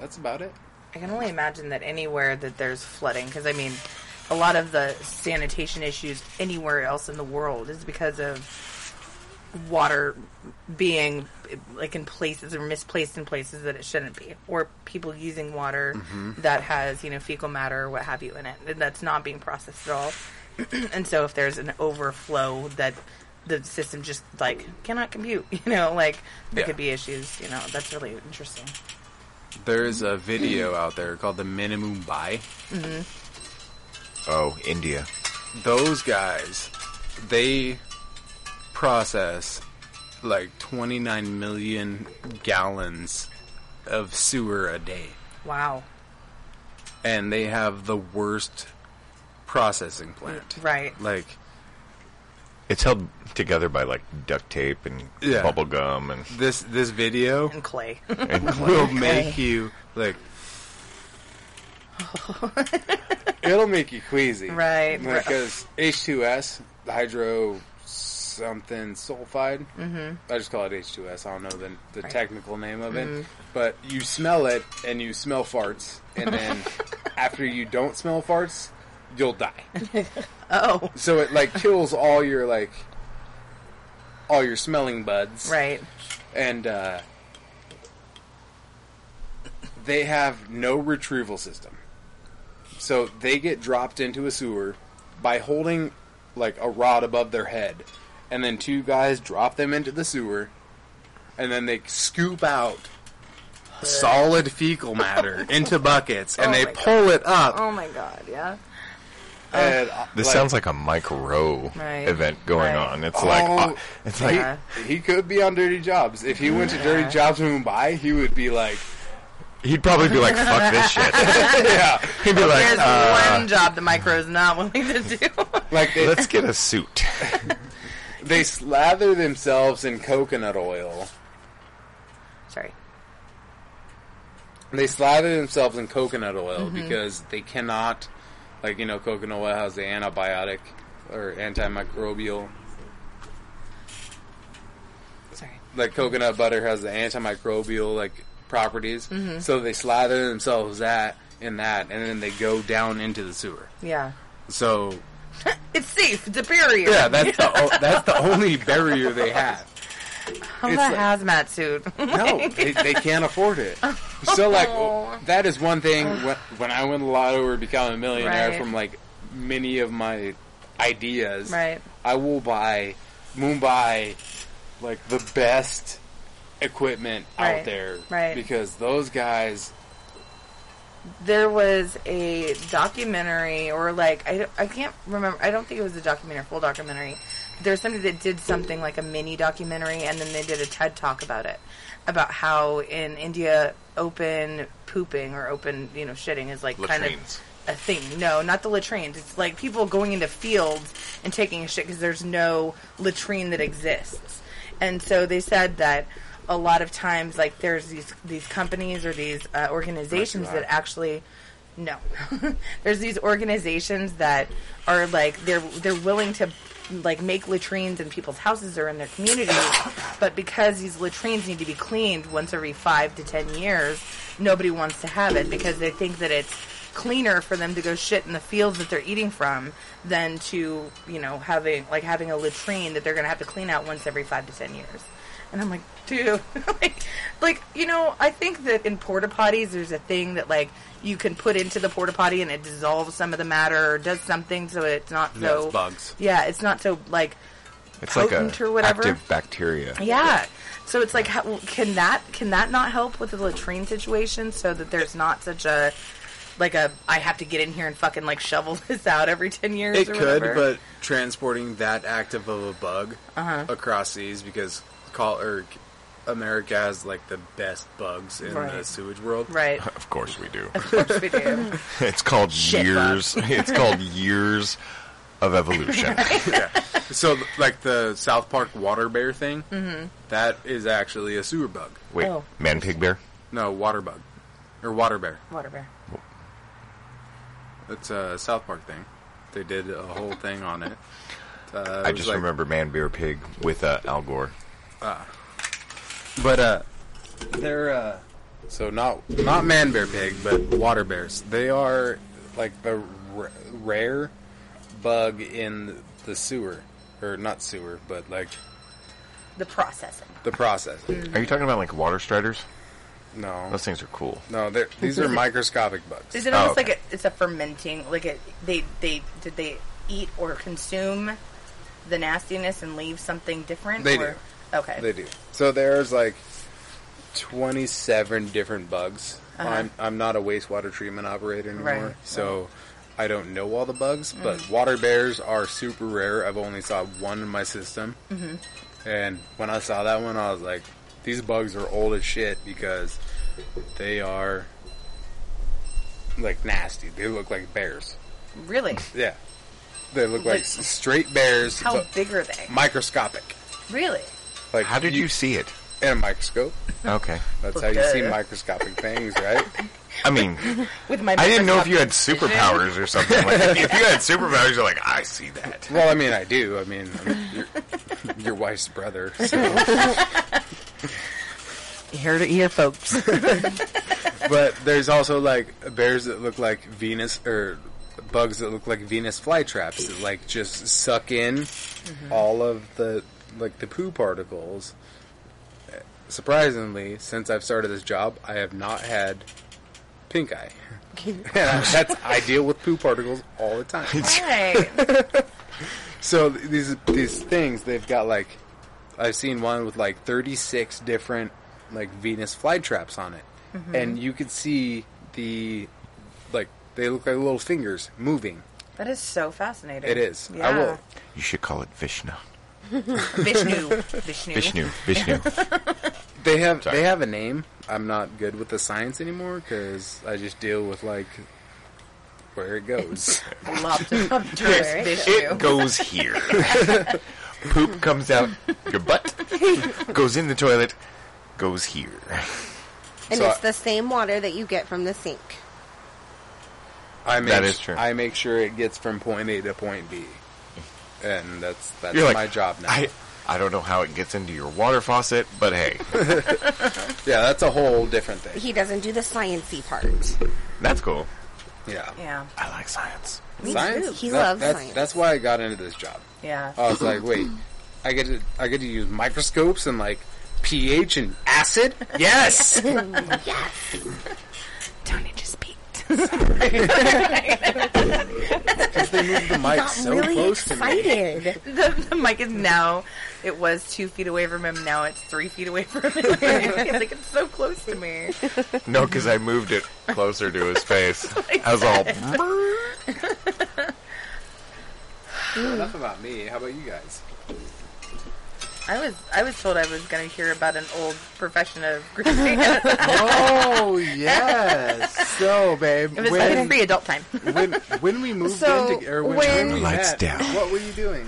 that's about it. I can only imagine that anywhere that there's flooding, because I mean, a lot of the sanitation issues anywhere else in the world is because of water being like in places or misplaced in places that it shouldn't be, or people using water mm-hmm. that has you know fecal matter or what have you in it and that's not being processed at all. and so if there's an overflow that the system just like cannot compute, you know, like there Yeah. could be issues. You know, that's really interesting. There's a video out there called the Mumbai. Oh, India. Those guys, they process like 29 million gallons of sewer a day. Wow. And they have the worst processing plant. Right. Like, It's held together by like duct tape and Yeah. bubble gum and, this this video And clay. and will make you like it'll make you queasy Right. because h2s hydro something sulfide mm-hmm. i just call it h2s i don't know the, the Right. technical name of it but you smell it and you smell farts and then after you don't smell farts you'll die oh. so it like kills all your like all your smelling buds Right. and uh, they have no retrieval system. So they get dropped into a sewer by holding like a rod above their head, and then two guys drop them into the sewer, and then they scoop out solid fecal matter into buckets, and Oh they my God. pull it up. Oh my god, yeah. And, uh, This sounds like a micro Right. event going Right. on. It's Oh, like uh, it's like Yeah. he, he could be on Dirty Jobs. If he went to Dirty Jobs in Mumbai, he would be like, he'd probably be like, "Fuck this shit." yeah, He'd be like, There's uh, one job the micro's not willing to do. like they, "Let's get a suit." They slather themselves in coconut oil. Sorry. They slather themselves in coconut oil Mm-hmm. because they cannot, like you know, coconut oil has the antibiotic or antimicrobial. Sorry. Like coconut butter has the antimicrobial like properties, Mm-hmm. so they slather themselves that in that, and then they go down into the sewer. Yeah. So It's safe. It's a barrier. yeah, that's the o- that's the only barrier they have. How's it's that like- hazmat suit? No, they, they can't afford it. So, like, Oh. that is one thing. When, when I win the lotto or become a millionaire Right. from, like, many of my ideas, right. I will buy Mumbai, like, the best equipment out there. right. Because those guys, There was a documentary, or like I, I can't remember. I don't think it was a documentary, full documentary. There's somebody that did something like a mini documentary, and then they did a TED talk about it, about how in India open pooping or open you know shitting is like kind of a thing. No, not the latrines. It's like people going into fields and taking a shit because there's no latrine that exists. And so they said that a lot of times, like there's these these companies or these uh, organizations that actually. No, there's these organizations that are like they're they're willing to like make latrines in people's houses or in their communities, but because these latrines need to be cleaned once every five to ten years, nobody wants to have it because they think that it's cleaner for them to go shit in the fields that they're eating from than to you know having like having a latrine that they're going to have to clean out once every five to ten years. And I'm like, dude, like, like you know, I think that in porta potties there's a thing that like you can put into the porta potty and it dissolves some of the matter or does something so it's not Yeah, so it's bugs. Yeah, it's not so like It's like a potent or whatever. active bacteria. yeah. So it's like, how, can that can that not help with the latrine situation so that there's not such a like a I have to get in here and fucking like shovel this out every ten years? It or could, whatever? but transporting that active of a bug Uh-huh. across seas because call or America has like the best bugs in the sewage world. right, Of course we do. of course we do. it's called Shit years. it's called years of evolution. yeah. So like the South Park water bear thing, Mm-hmm. that is actually a sewer bug. Wait, Oh. man pig bear? No, water bug or water bear. Water bear. It's a South Park thing. They did a whole thing on it. Uh, I just like- remember man bear pig with uh, Al Gore. But uh, they're uh, so not not man bear pig, but water bears. They are like the r- rare bug in the sewer, or not sewer, but like The processing. the process. Are you talking about like water striders? No, Those things are cool. no, they're, these are microscopic bugs. Is it Oh, almost okay. like a, it's a fermenting? Like a, they they did they eat or consume the nastiness and leave something different? They or? do. Okay. They do. So there's like 27 different bugs. Uh-huh. I'm, I'm not a wastewater treatment operator anymore, Right. so I don't know all the bugs. But water bears are super rare. I've only saw one in my system, mm-hmm. and when I saw that one, I was like, "These bugs are old as shit because they are like nasty. They look like bears. Really? Yeah, they look like Like- straight bears, How big are they? microscopic. Really? Like How did you see it? in a microscope? Okay. That's how you see microscopic things, right? I mean, With my I didn't know if you had superpowers or something. Like, if you had superpowers, you're like, I see that. Well, I mean, I do. I mean, I'm your, your wife's brother. So. You heard it here, folks. But there's also like bears that look like Venus or bugs that look like Venus flytraps that like just suck in mm-hmm. all of the like the poo particles. Surprisingly, since I've started this job, I have not had pink eye. And that's I deal with poo particles all the time. right. So these these things they've got like I've seen one with like 36 different like Venus flytraps on it. Mm-hmm. And you could see the like they look like little fingers moving. That is so fascinating. It is. Yeah. I will. You should call it Vishnu. Vishnu. Vishnu. Vishnu. Vishnu. They have Sorry. they have a name. I'm not good with the science anymore cuz I just deal with like where it goes. Loptopterus Vishnu. It goes here. Poop comes out your butt, goes in the toilet, goes here. And So it's I- the same water that you get from the sink. I make, That is true. I make sure it gets from point A to point B. And that's that's You're like, my job now. I, I don't know how it gets into your water faucet, but hey, yeah, that's a whole different thing. He doesn't do the sciencey part. that's cool. Yeah. Yeah. I like science. Me science. too. He That- loves that's, science. That's why I got into this job. Yeah. I was like, wait, I get to I get to use microscopes and like pH and acid. Yes. Tony just peeked. Because they moved the mic so really close to me. excited. the, the mic is now. It was two feet away from him. Now it's three feet away from him. He's like it's so close to me. No, because I moved it closer to his face. I was all. Enough about me. How about you guys? I was I was told I was going to hear about an old profession of greasing. Oh yes. So, babe, It was like when, free adult time. when when we moved So, in, to, or when, when- when we Lights met, down. what were you doing?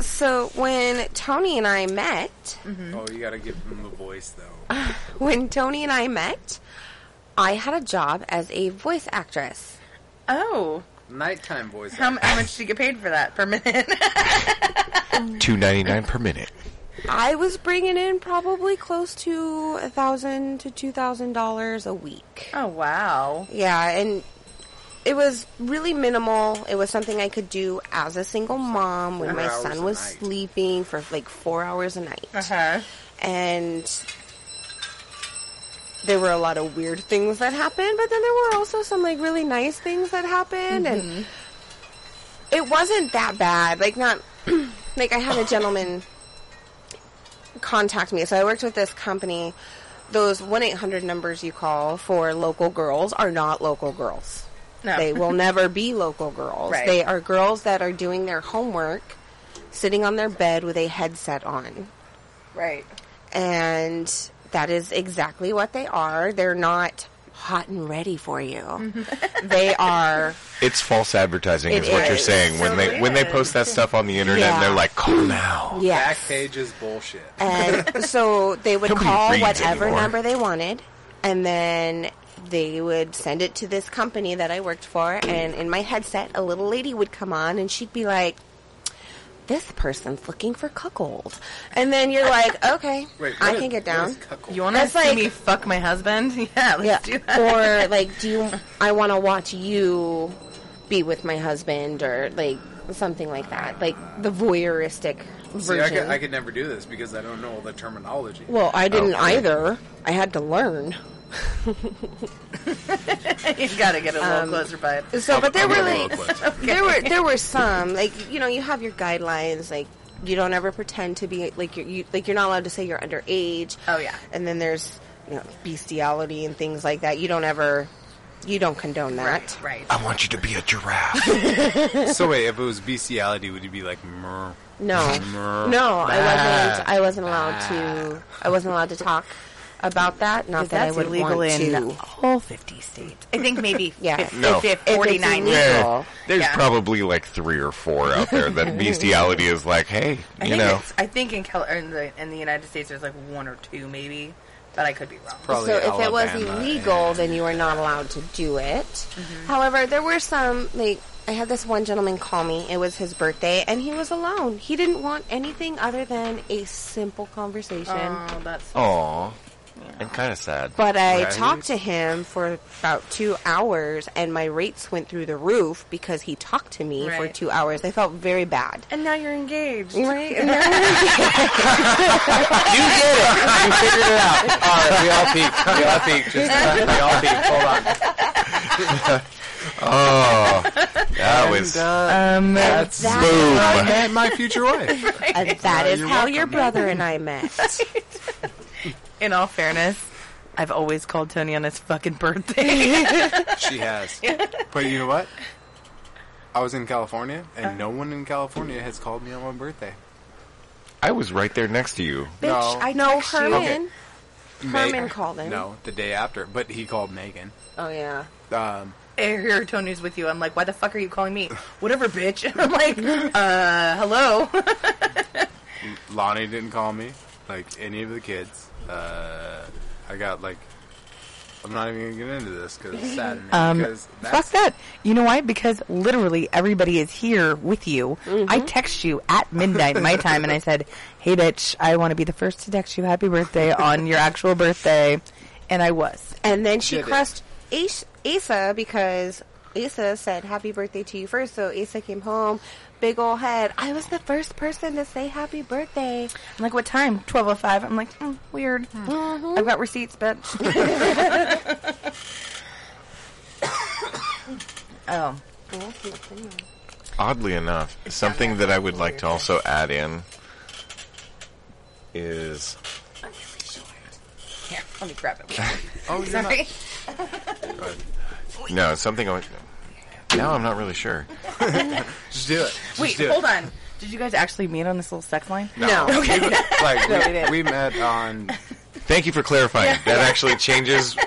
So when Tony and I met, mm-hmm. Oh, you gotta give him a voice though. when Tony and I met, I had a job as a voice actress. Oh, Nighttime voice. how, how much do you get paid for that per minute? Two ninety nine per minute. I was bringing in probably close to a thousand to two thousand dollars a week. oh wow. Yeah, and it was really minimal. It was something I could do as a single mom when Four my son was sleeping for like four hours a night. Uh huh. and there were a lot of weird things that happened, but then there were also some like really nice things that happened, and it wasn't that bad. Like not like I had a gentleman contact me, so I worked with this company. Those one eight hundred numbers you call for local girls are not local girls. No. They will never be local girls. Right. They are girls that are doing their homework, sitting on their bed with a headset on Right. and that is exactly what they are. They're not hot and ready for you. Mm-hmm. they are It's false advertising, It is what you're is. saying. When So they when they post that stuff on the internet, Yeah. they're like, "Call now." yes. Backpage is bullshit. And so they would Nobody call whatever anymore. number they wanted, and then they would send it to this company that I worked for. And in my headset, a little lady would come on, and she'd be like, "This person's looking for cuckold," and then you're like, "Okay, Wait, I what can get down." You want to see like- me fuck my husband? Yeah, let's yeah. do that. or like, do you? I want to watch you be with my husband, or like something like that, like the voyeuristic See, I could, I could never do this because I don't know all the terminology. well, I didn't oh, Okay. either. I had to learn. you gotta get a little Um, closer, bud. So, but there I'll were like, little closer. there were there were some like you know you have your guidelines like you don't ever pretend to be like you're you, like you're not allowed to say you're underage. Oh, yeah. and then there's you know bestiality and things like that. You don't ever you don't condone that. Right. I want you to be a giraffe. so wait, if it was bestiality, would you be like, Mrr. No, Mrr. no, I wasn't. I wasn't allowed to. I wasn't allowed to talk about that. Not that I would illegal want in to. all 50 states. I think maybe Yeah. fif- No. fif- If it's 49. illegal. Eh, There's Yeah. probably like three or four out there that bestiality is like, hey, I you think know, it's, I think in Cal- or in the in the United States there's like one or two maybe, but I could be wrong. Probably so if it was Alabama illegal, and- then you were not allowed to do it. Mm-hmm. However, there were some like I had this one gentleman call me. It was his birthday, and he was alone. He didn't want anything other than a simple conversation. Oh, that's aw, and kind of sad. But I Right. talked to him for about two hours, and my rates went through the roof because he talked to me for two hours. I felt very bad. and now you're engaged. Right? And now- You did it! You figured it out. All right, we all peaked. We all peaked. Just we all peaked. Hold on. Oh, that was Um, That's that- boom. I met my future wife. and that is you're how welcome. your brother and I met. In all fairness, I've always called Tony on his fucking birthday. She has. But you know what? I was in California, and no one in California has called me on my birthday. I was right there next to you. Bitch, No. I know text you. Herman. Meg- Herman called him. No, the day after. But he called Megan. Oh yeah. Um, Here, Tony's with you. I'm like, why the fuck are you calling me? Whatever, bitch. I'm like, uh, hello. Lonnie didn't call me, like any of the kids. Uh, I got like, I'm not even gonna get into this because it's sad. Um, because Fuck that. You know why? Because literally everybody is here with you. I text you at midnight my time and I said, hey bitch, I want to be the first to text you happy birthday on your actual birthday. And I was. And then she Did crushed Asa because Asa said happy birthday to you first. So Asa came home, big old head. I was the first person to say happy birthday. I'm like, what time? 12.05. I'm like, mm, weird. I've got receipts, bitch. oh. Oddly enough, something that I would like to also add in is Here, let me grab it. Oh, you're not. Sorry. no something. I- Now I'm not really sure. Just do it. Just Wait, do it. hold on. Did you guys actually meet on this little sex line? No. Okay. like No, we we, didn't. we met on. Thank you for clarifying. That actually changes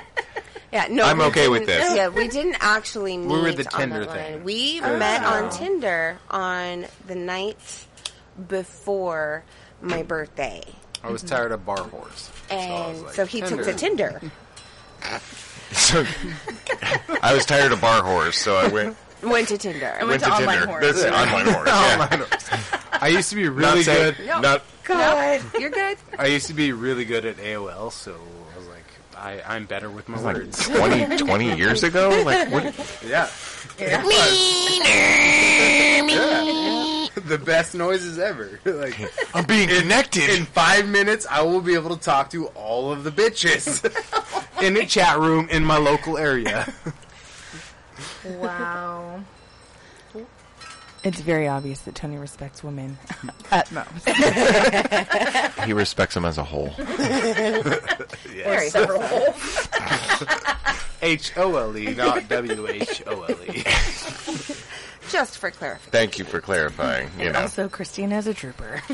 Yeah, no, I'm we okay with didn't- this. Yeah, we didn't actually meet. We were the on Tinder that thing. line. We uh, met on uh. Tinder on the night before my birthday, I was tired of bar whores. So I was and like, so he took to Tinder. So, I was tired of bar whores, so I went Went to Tinder. went went to to online Tinder. whores. That's it, online whores. yeah. I used to be really not saying- good. Not God, you're good. I used to be really good at AOL, so I was like, I, I'm better with my like words. 20, 20 years ago. Like what? Yeah. the best noises ever. like I'm being connected. in five minutes, I will be able to talk to all of the bitches in a chat room in my local area. Wow. It's very obvious that Tony respects women at most. he respects them as a whole. Very Several H O L E, not W H O L E. Just for clarification. Thank you for clarifying. You know, Also, Christina's a trooper.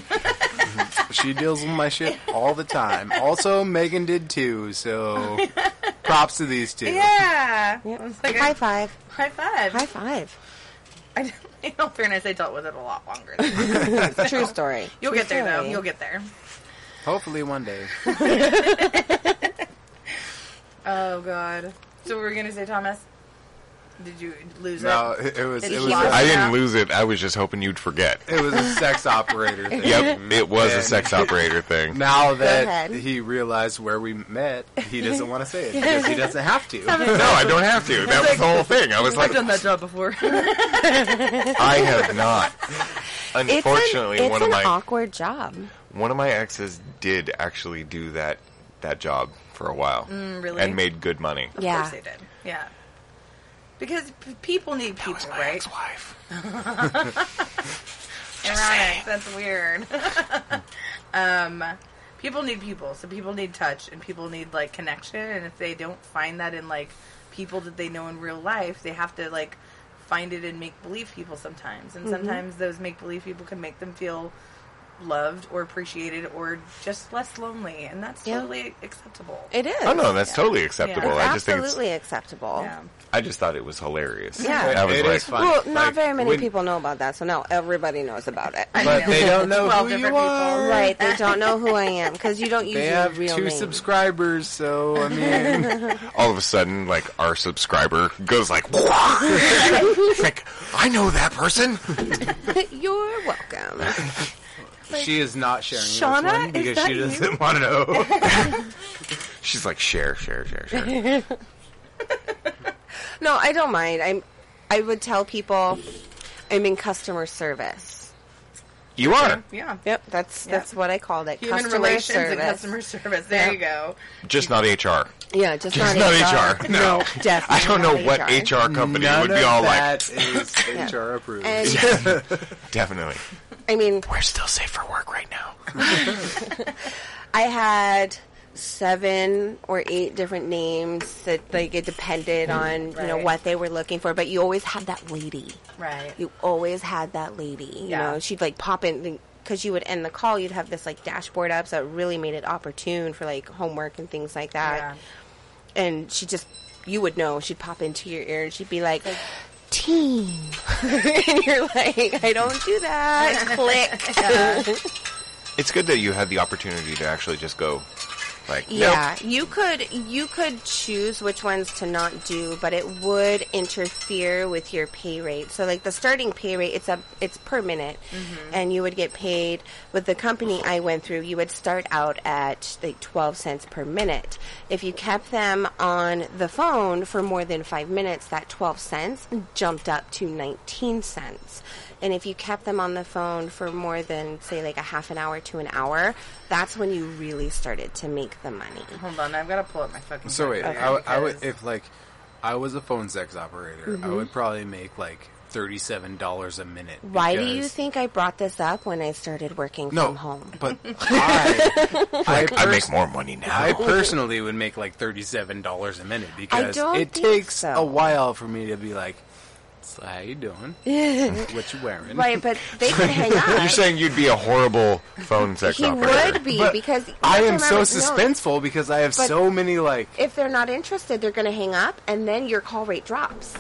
She deals with my shit all the time. Also, Megan did too, so props to these two. yeah. Yep. It's like a- High five. high five. High five. I, in all fairness, I dealt with it a lot longer. Than that. True story. You'll True get there, though. You'll get there. Hopefully one day. Oh, God. So, what were we going to say, Thomas? Did you lose No, it? it, it was Did it was. A, I didn't lose it. I was just hoping you'd forget. it was a sex operator thing. Yep, it was a sex operator thing. Now that he realized where we met, he doesn't want to say it because he doesn't have to. No, I don't have to. That was the whole thing. I was I've like, done that job before. I have not. It's Unfortunately, an, it's one of an my awkward job. one of my exes did actually do that that job for a while Mm, really? and made good money. Of Yeah. course they did. Yeah. Because p- people need people, right? ex-wife. Ironic. That's weird. um, people need people, so people need touch, and people need like connection. And if they don't find that in like people that they know in real life, they have to like find it in make believe people sometimes. And sometimes those make believe people can make them feel loved or appreciated or just less lonely, and that's Yeah. totally acceptable. It is. Oh no, that's totally acceptable. Yeah. I just think it's, Absolutely acceptable. Yeah. I just thought it was hilarious. Yeah. I was It like, is fun. Well, not Like, very many when- people know about that, so now everybody knows about it. But they don't know who you different people. are. Right, they don't know who I am because you don't use They your have real two name. subscribers, so I mean, all of a sudden, like our subscriber goes like, like I know that person. You're welcome. She is not sharing Shauna, this one because she doesn't want to know. She's like, share, share, share, share. No, I don't mind. I'm. I would tell people I'm in customer service. You are Yeah. Yep, that's Yep. that's what I called it. Human customer relations service. and customer service. There Yeah. you go. just not HR. Yeah, just, Just not, not HR. No, definitely. I don't know not what HR company None would be of all like. that is HR approved. Definitely. I mean, We're still safe for work right now. I had seven or eight different names that like it depended mm. on you know what they were looking for, but you always had that lady. Right. You always had that lady. You Yeah. know, she'd like pop in because you would end the call. You'd have this like dashboard up, so it really made it opportune for like homework and things like that. Yeah. And she just, you would know. She'd pop into your ear and she'd be like. Team, and you're like, I don't do that. Click. It's good that you had the opportunity to actually just go, like, Yeah, you could you could choose which ones to not do, but it would interfere with your pay rate. So like the starting pay rate, it's a it's per minute, mm-hmm. and you would get paid. With the company I went through, you would start out at like twelve cents per minute. If you kept them on the phone for more than five minutes, that twelve cents jumped up to nineteen cents. And if you kept them on the phone for more than, say, like a half an hour to an hour, that's when you really started to make the money. Hold on, I've got to pull up my fucking. So wait, calculator I, would- I would because- if like I was a phone sex operator, Mm-hmm. I would probably make like thirty-seven dollars a minute. Why do you think I brought this up when I started working No, from home? but I, I, I make more money now. I personally would make like thirty-seven dollars a minute because it takes so. a while for me to be like, So how you doing? what you wearing? right, but they could hang up. You're saying you'd be a horrible phone sex he operator. would be But because I am so remember- no, suspenseful because I have But- so many like. if they're not interested, they're going to hang up, and then your call rate drops.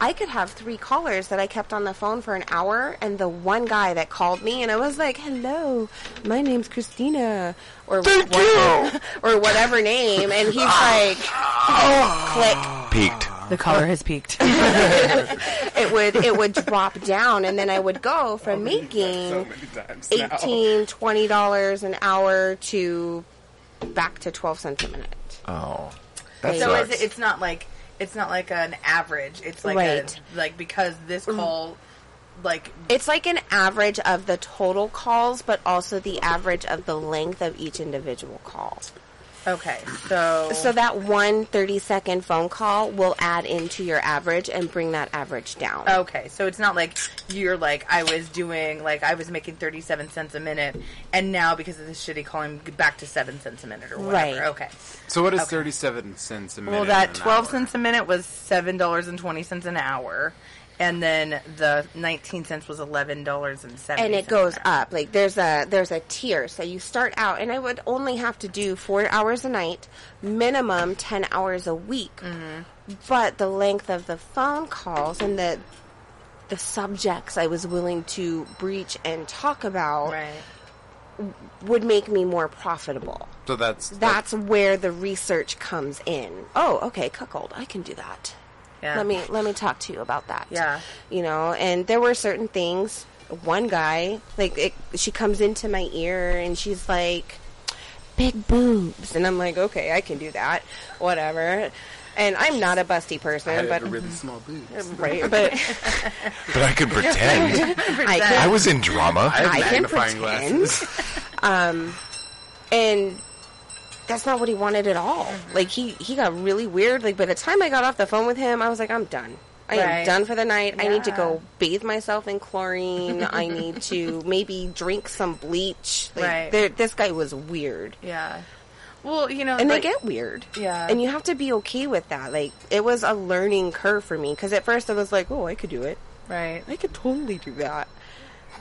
I could have three callers that I kept on the phone for an hour, and the one guy that called me, and I was like, "Hello, my name's Christina," or Thank what- you. or whatever name, and he's ah. like, ah. "Click." Peaked. The color has peaked. It would it would drop down, and then I would go from oh, making so many times now. 20 dollars an hour to back to 12 cents a minute. Oh, that So so sucks. is it, it's not like it's not like an average. It's like Right. a, like because this mm. call, like It's like an average of the total calls, but also the average of the length of each individual call. Okay, so So that one 30 second phone call will add into your average and bring that average down. Okay, so it's not like you're like I was doing like I was making thirty seven cents a minute, and now because of this shitty call, I'm back to seven cents a minute or whatever. Right. Okay. So what is Okay. thirty-seven cents a minute? Well, that twelve hour? cents a minute was seven dollars and twenty cents an hour, and then the nineteen cents was $11.70 and it goes up. Like there's a there's a tier. So you start out, and I would only have to do four hours a night, minimum ten hours a week. Mm-hmm. But the length of the phone calls and the the subjects I was willing to breach and talk about Right. would make me more profitable. So that's That's where the research comes in. Oh, okay, cuckold. I can do that. Yeah. Let me let me talk to you about that. Yeah. You know, and there were certain things. One guy, like, it, she comes into my ear and she's like, "Big boobs," and I'm like, "Okay, I can do that, whatever." And I'm not a busty I person, have but really small boobs. right, but but I can pretend. I I was in drama. I have I can magnifying pretend. glasses. um, and that's not what he wanted at all. Mm-hmm. Like he he got really weird. Like by the time I got off the phone with him, I was like, I'm done. I am done for the night. I need to go bathe myself in chlorine. I need to maybe drink some bleach. Like, Right. This guy was weird. Yeah. Well, you know, And like, they get weird. Yeah. And you have to be okay with that. Like, it was a learning curve for me. Because at first I was like, oh, I could do it. right. I could totally do that.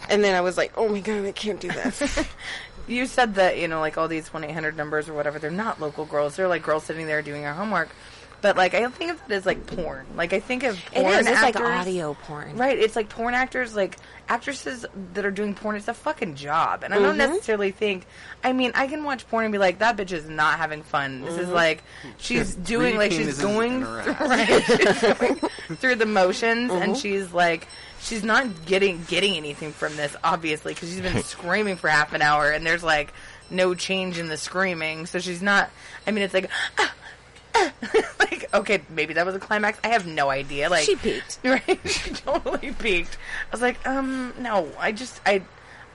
And then I was like, oh my god, I can't do this. You said that you know, like all these one eight hundred numbers or whatever, they're not local girls. They're like girls sitting there doing their homework. But like, I don't think of it as like porn. Like, I think of it porn is. It's like audio porn. Right, it's like porn actors, like actresses that are doing porn. It's a fucking job, and I don't Mm-hmm. necessarily think. I mean, I can watch porn and be like, "That bitch is not having fun." This Mm-hmm. is like she's doing like she's going in right, she's going through the motions, Mm-hmm. and she's like, she's not getting getting anything from this, obviously, because she's been screaming for half an hour, and there's like no change in the screaming, so she's not. I mean, it's like. like okay, maybe that was a climax. I have no idea. Like She peaked. right? she totally peaked. I was like, um, no. I just I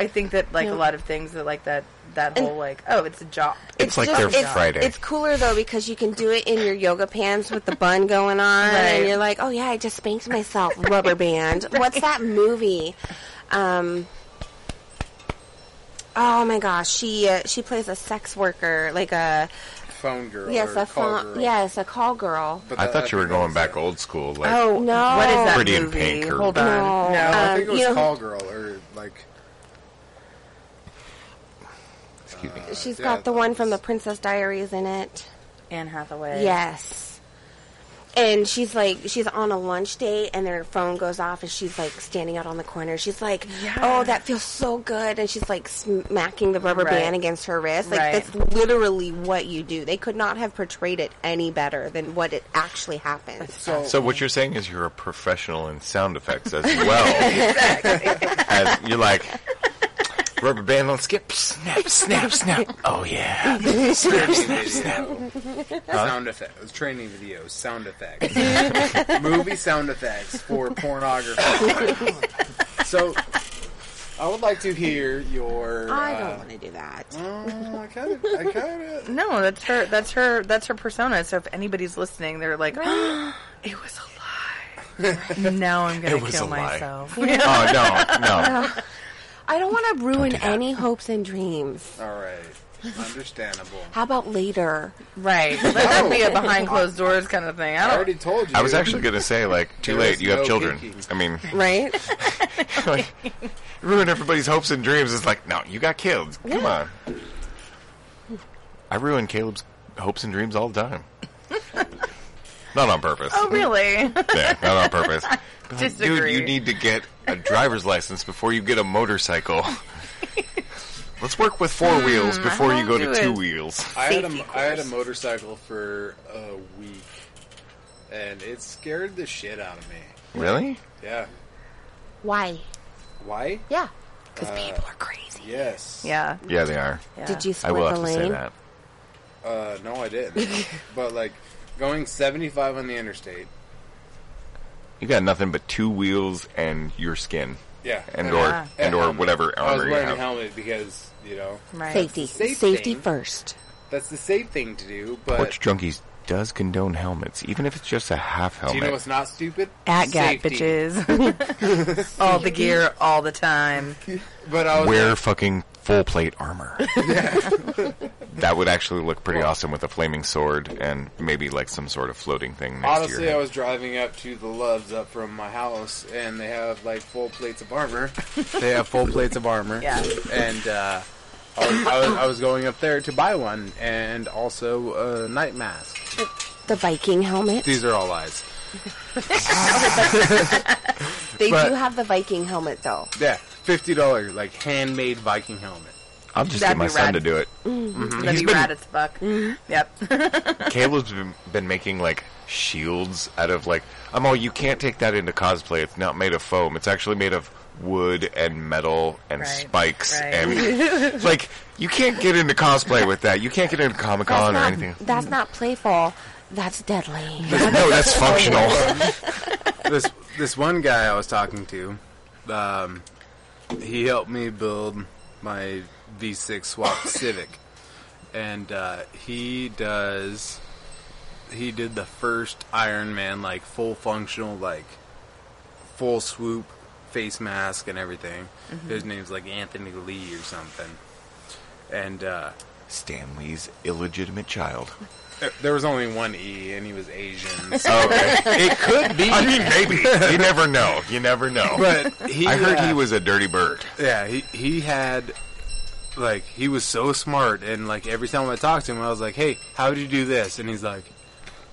I think that like Yeah. a lot of things that like that that whole like oh it's a job. It's like their it's, Friday. It's cooler though because you can do it in your yoga pants with the bun going on, Right. and you're like, "Oh yeah, I just spanked myself." Rubber band. What's that movie? Um. Oh my gosh, she uh, she plays a sex worker, like a Phone girl. yes, or a call phone, girl. yes, a call girl. But I that- thought you were going back old school. Like, oh No. what is that Pretty in movie? Pink or- Hold on, No, no. I um, think it was you know- call girl or like. Excuse me. She's yeah, got the one from the Princess Diaries in it. Anne Hathaway. Yes. And she's like, she's on a lunch date, and their phone goes off, and she's like standing out on the corner. She's like, Yeah. "Oh, that feels so good," and she's like smacking the rubber Right. band against her wrist. Like Right. that's literally what you do. They could not have portrayed it any better than what it actually happens. So, So what you're saying is you're a professional in sound effects as well. as you're like rubber band on skip, snap, snap, snap. Oh yeah, snap, snap, snap. sound effects, training videos, sound effects, movie sound effects for pornography. so, I would like to hear your. I uh, don't want to do that. Oh, I kind of, I kind of. No, that's her. That's her. That's her persona. So if anybody's listening, they're like, "It was a lie." now I'm gonna It was kill a lie. myself. Oh no, no. I don't want to ruin do any hopes and dreams. All right. Understandable. How about later? Right. Let that be a behind closed doors kind of thing. I I don't. already told you. I was actually going to say, like, too There late, is you have no children. peeking. I mean, Right? like, ruin everybody's hopes and dreams. It's like, no, you got killed. Come on. I ruin Caleb's hopes and dreams all the time. not on purpose. Oh, really? Yeah, not on purpose. But, like, Dude, you need to get a driver's license before you get a motorcycle. Let's work with four wheels before you go to two wheels. I had, a, Safety I had a motorcycle for a week, and it scared the shit out of me. Really? Yeah. Why? Why? Yeah. Because Uh, people are crazy. Yes. yeah. Yeah, they are. yeah. Did you I split will the have to say lane? that. Uh, no, I didn't. but like going 75 on the interstate. You got nothing but two wheels and your skin, Yeah. and Yeah. or and or helmet. whatever I was armor you wearing a have. helmet because you know Right. Safety. Safe Safety thing. first. that's the safe thing to do. But Porch Junkies does condone helmets, even if it's just a half helmet. do helmet. you know what's not stupid? ATGATT Safety. bitches. all the gear, all the time. But I was Wear like, fucking full plate armor. Yeah. That would actually look pretty awesome with a flaming sword and maybe like some sort of floating thing next to honestly, your I head. was driving up to the Loves up from my house, and they have like full plates of armor. they have full plates of armor. Yeah. And uh, I, was, I, was, I was going up there to buy one, and also a night mask. The Viking helmet. These are all lies. They but- do have the Viking helmet though. Yeah, fifty dollars, like handmade Viking helmet. I'll just That'd get my son rad. to do it. Mm-hmm. Mm-hmm. That'd He's be been- rad as fuck. Mm-hmm. Yep. Caleb's been, been making like shields out of like I'm all you can't take that into cosplay. It's not made of foam. It's actually made of wood and metal and Right, spikes right. and like you can't get into cosplay with that. You can't get into Comic Con or not, anything. that's not playful. That's deadly. no, that's functional. this this one guy I was talking to, um, he helped me build my V6 swap Civic, and uh, he does. He did the first Iron Man like full functional like full swoop face mask and everything. His name's like Anthony Lee or something, and uh, Stanley's illegitimate child. there- there was only one E, and he was Asian. So, Okay, it could be. I mean, maybe. You never know. You never know. but he, I heard uh, he was a dirty bird. Yeah, he he had like he was so smart, and like every time I talked to him, I was like, "Hey, how did you do this?" And he's like,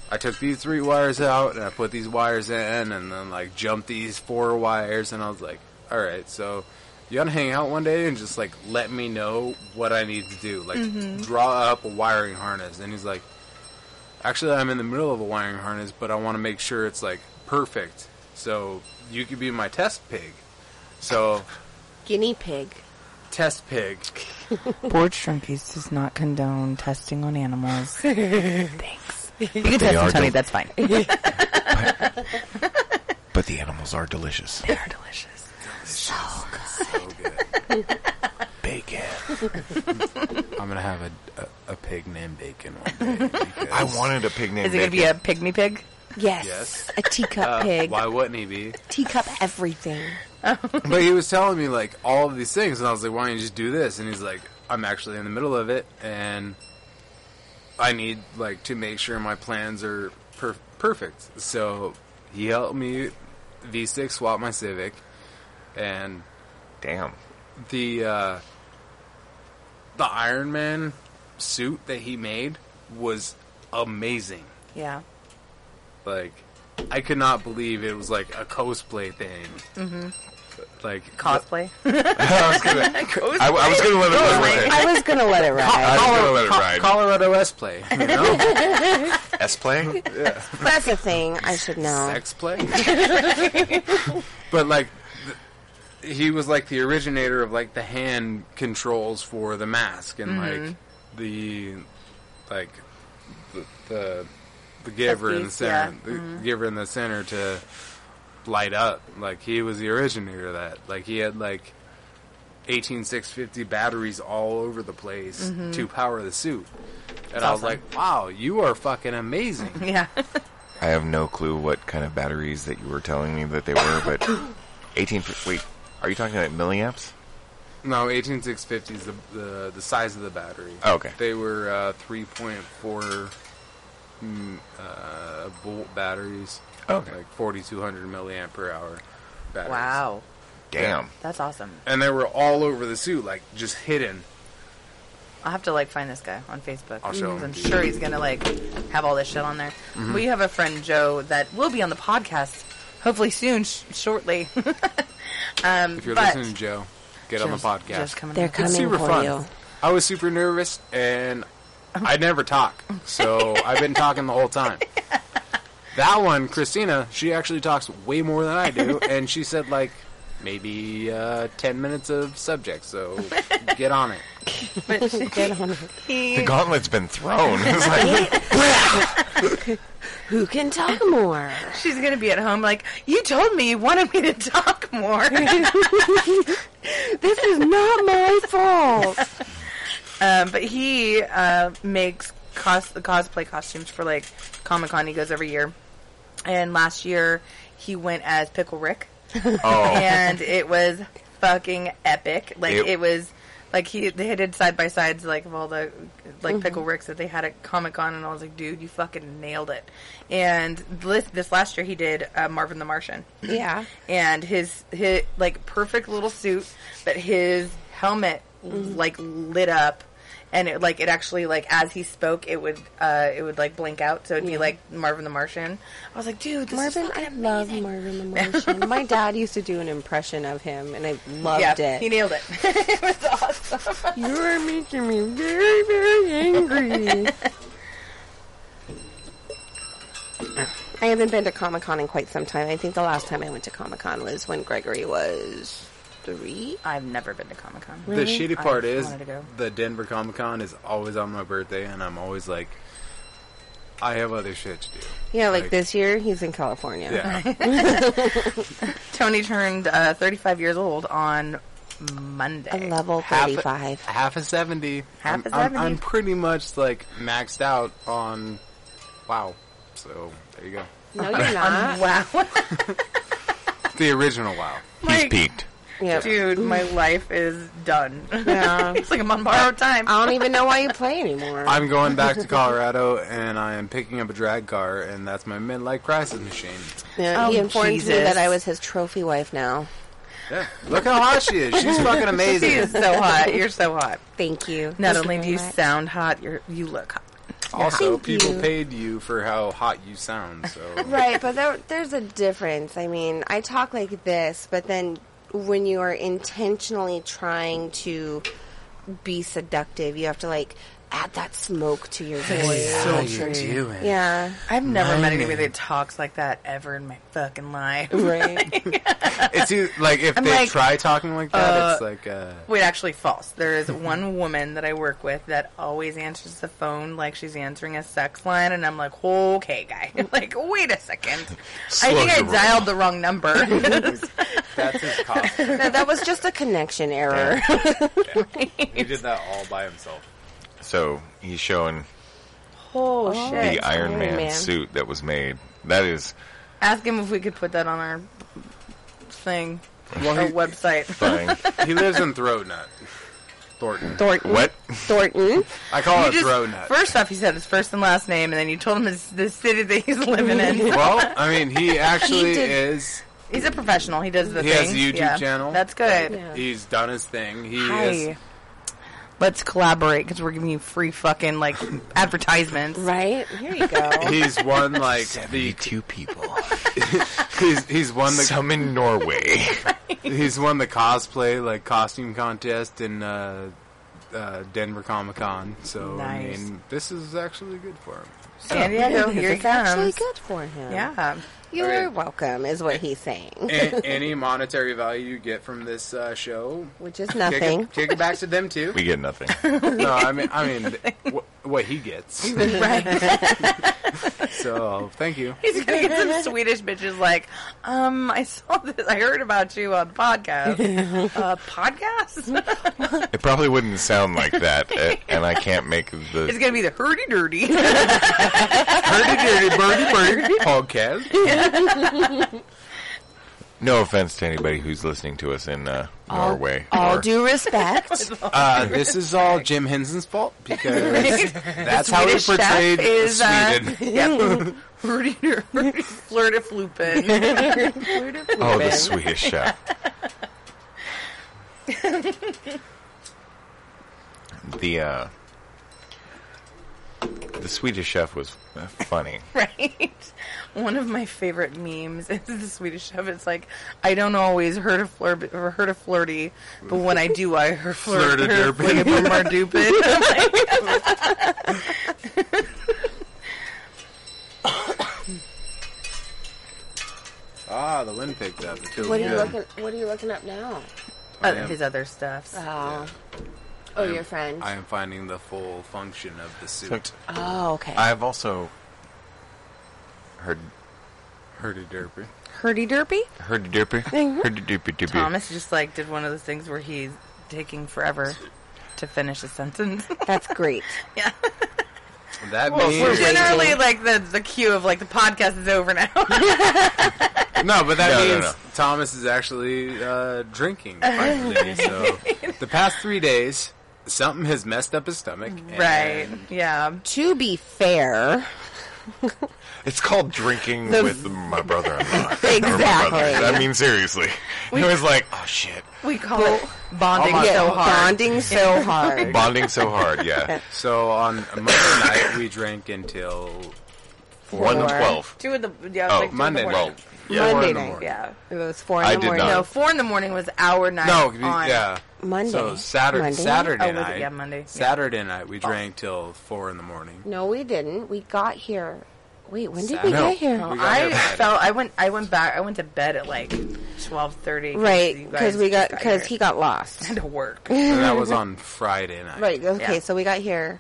"I took these three wires out, and I put these wires in, and then like jumped these four wires." And I was like, "All right, so." You gotta hang out one day and just like let me know what I need to do. Like draw up a wiring harness. And he's like, actually, I'm in the middle of a wiring harness, but I want to make sure it's like perfect. So you could be my test pig. So Guinea pig. test pig. Board Drunkies does not condone testing on animals. Thanks. You can test are on Tony, del- that's fine. But the animals are delicious. They're delicious. So good. Bacon. I'm gonna have a, a, a pig named Bacon one day. because- I wanted a pig named Is it going to be a pygmy pig? Yes. Yes. A teacup Uh, pig. Why wouldn't he be? Teacup everything. But he was telling me like all of these things, and I was like, "Why don't you just do this?" And he's like, "I'm actually in the middle of it, and I need like to make sure my plans are per- perfect." So he helped me V6 swap my Civic, and Damn. the uh, the Iron Man suit that he made was amazing. Yeah. Like, I could not believe it was like a cosplay thing. Mm-hmm. Like Cosplay. I was gonna, I, I was gonna let it ride. I was gonna let it I ride. was gonna let it ride. Colorado S play, you know, S play. That's a thing I should know. sex play. but like, th- he was like the originator of like the hand controls for the mask and like the like the the, the giver in the center, yeah. the mm-hmm. giver in the center to light up. Like he was the originator of that. Like he had like. 18650 batteries all over the place mm-hmm. to power the suit. And I was awesome. like, wow, you are fucking amazing. Yeah. I have no clue what kind of batteries that you were telling me that they were, but 18. Wait, are you talking about milliamps? No, 18650 is the, the the size of the battery. Oh, okay. They were uh, 3.4 mm, uh, volt batteries. Okay. Like 4200 milliamp per hour batteries. Wow, Damn. that's awesome. And they were all over the suit, like just hidden. I'll have to like find this guy on Facebook. I'll show him I'm sure he's gonna like have all this shit on there. Mm-hmm. We have a friend Joe that will be on the podcast hopefully soon, sh- shortly. um, If you're but listening, Joe, get on the podcast. Just coming They're up. coming super for fun. you. I was super nervous, and I never talk, so I've been talking the whole time. That one, Christina, she actually talks way more than I do, and she said like maybe uh, ten minutes of subject. So get on it. But she- Get on it. he- The gauntlet's been thrown. It's like, Who can talk more? she's gonna be at home like you told me you wanted me to talk more. This is not my fault. Um, but he uh, makes cos- cosplay costumes for like Comic Con. He goes every year, and last year he went as Pickle Rick, oh, and it was fucking epic. Like It- it, was. Like he, they did side by sides like of all the like pickle ricks that they had at Comic Con, and I was like, dude, you fucking nailed it. And this, this last year he did uh, Marvin the Martian, Yeah. and his his like perfect little suit, but his helmet like lit up, and it like it actually like as he spoke, it would uh it would like blink out, so it'd be like Marvin the Martian. I was like, dude, this Marvin, I love. Marvin the Martian. My dad used to do an impression of him, and I loved Yeah, it. he nailed it. it was awesome. You're making me very, very angry. I haven't been to Comic Con in quite some time. I think the last time I went to Comic Con was when Gregory was three. I've never been to Comic Con. The shitty part I is wanted to go. the Denver Comic Con is always on my birthday, and I'm always like, I have other shit to do. Yeah, like, Like- this year, he's in California. Yeah, Tony turned uh, 35 years old on Monday. A level Half a- 35. half a seventy. Half I'm, a I'm- 70. I'm pretty much like maxed out on. Wow. So there you go. No, you're not. Wow, The original WoW. he's Like- peaked. Yep. dude, my life is done. Yeah. it's like I'm on borrowed time. I don't even know why you play anymore. I'm going back to Colorado, and I am picking up a drag car, and that's my midlife crisis machine. Yeah, oh, he Oh, informed me that I was his trophy wife now. Yeah. Look how hot she is. She's fucking amazing. She amazing. is so hot. You're so hot. Thank you. Not Thank only you do you much. sound hot, you're you look hot. Also, Thank people you. paid you for how hot you sound. So Right, but there, there's a difference. I mean, I talk like this, but then when you are intentionally trying to be seductive, you have to like add that smoke to your voice. how you doing? Yeah, I've never met anybody that talks like that ever in my fucking life. right. It's either, like if I'm they like, try talking like that, uh, it's like uh, Wait, actually, false. There is one woman that I work with that always answers the phone like she's answering a sex line, and I'm like, okay, guy. like, wait a second. I think I your roll. dialed the wrong number. that's his cost. no, that was just a connection error. he did that all by himself. So he's showing oh, oh the shit. Iron, Iron Man, Man. suit that was made. That is Ask him if we could put that on our thing, Well, our he, website. fine. he lives in Throat Nut, Thornton. Thornton. what? Thornton. I call You it just- Throat Nut. First off, he said his first and last name, and then you told him his, the city that he's living in. well, I mean, he actually did- is. He's a professional. He does the He thing. He has a YouTube Yeah. channel. That's good. Yeah. He's done his thing. He Hi. is. Let's collaborate because we're giving you free fucking like advertisements. Right? Here you go. He's won like the. Seventy-two people. He's he's won the Some in Norway. he's won the cosplay like costume contest in uh, uh, Denver Comic Con. So Nice. I mean, this is actually good for him. San Diego, here he it's actually good for him. Yeah. You're Okay. welcome, is what he's saying. A- any monetary value you get from this uh, show, Which is kick nothing. it, kick it back to them too. we get nothing. no, I mean, I mean, wh- what he gets. right. So thank you. He's gonna get some Swedish bitches like, um, I saw this, I heard about you on the podcast. uh, podcast? It probably wouldn't sound like that, uh, and I can't make the. it's gonna be the hurdy dirty. Birdie Dirty Birdie Birdie podcast. No offense to anybody who's listening to us in uh, Norway. All or- due respect. Uh, this is all Jim Henson's fault because that's how he Swedish chef portrayed is, uh, Sweden. Yep. Rudy, Rudy Flirtiflupen. Oh, the Swedish chef. the uh, the Swedish chef was uh, funny. right? One of my favorite memes is the Swedish chef. It's like I don't always heard a flirt or heard a flirty, but when I do, I heard flirt. Flirta-derpy. Mardupid. Ah, the wind picked up. It feels what are you good. looking? What are you looking up now? Uh, his other stuff. Oh, oh, your friend. I am finding the full function of the suit. oh, okay. I've also heard Hurdy derpy. Hurdy derpy. heard the derpy, heard the derpy derpy. Thomas just like did one of those things where he's taking forever to finish a sentence. That's great. yeah, That we're means generally like the the cue of like the podcast is over now. no, but that No, no, means no. Thomas is actually uh, drinking. Finally, so the past three days, something has messed up his stomach. right? and Yeah. To be fair, It's called drinking The- with my brother-in-law. Exactly. I mean, seriously. It was like, oh shit, We call it bonding Oh my so hard. bonding so hard. bonding so hard. Yeah, So on Monday night, we drank until one to twelve. Two in the yeah, Oh, like two in the Monday morning. night. Yeah. Four Monday in the night. morning. Yeah. It was four in I the did morning. not. No, four in the morning was our night. No, on. yeah. Monday. So Saturday, Monday? Saturday Oh, was it? night. Yeah, Monday. Yeah. Saturday night, we oh. drank till four in the morning. No, we didn't. We got here. Wait, when did Saturday. we No. get here? No, We got I here Friday. felt I went I went back I went to bed at like twelve thirty. Right, because we got because he got lost. had to work. And that was on Friday night. Right. Okay. Yeah. So we got here.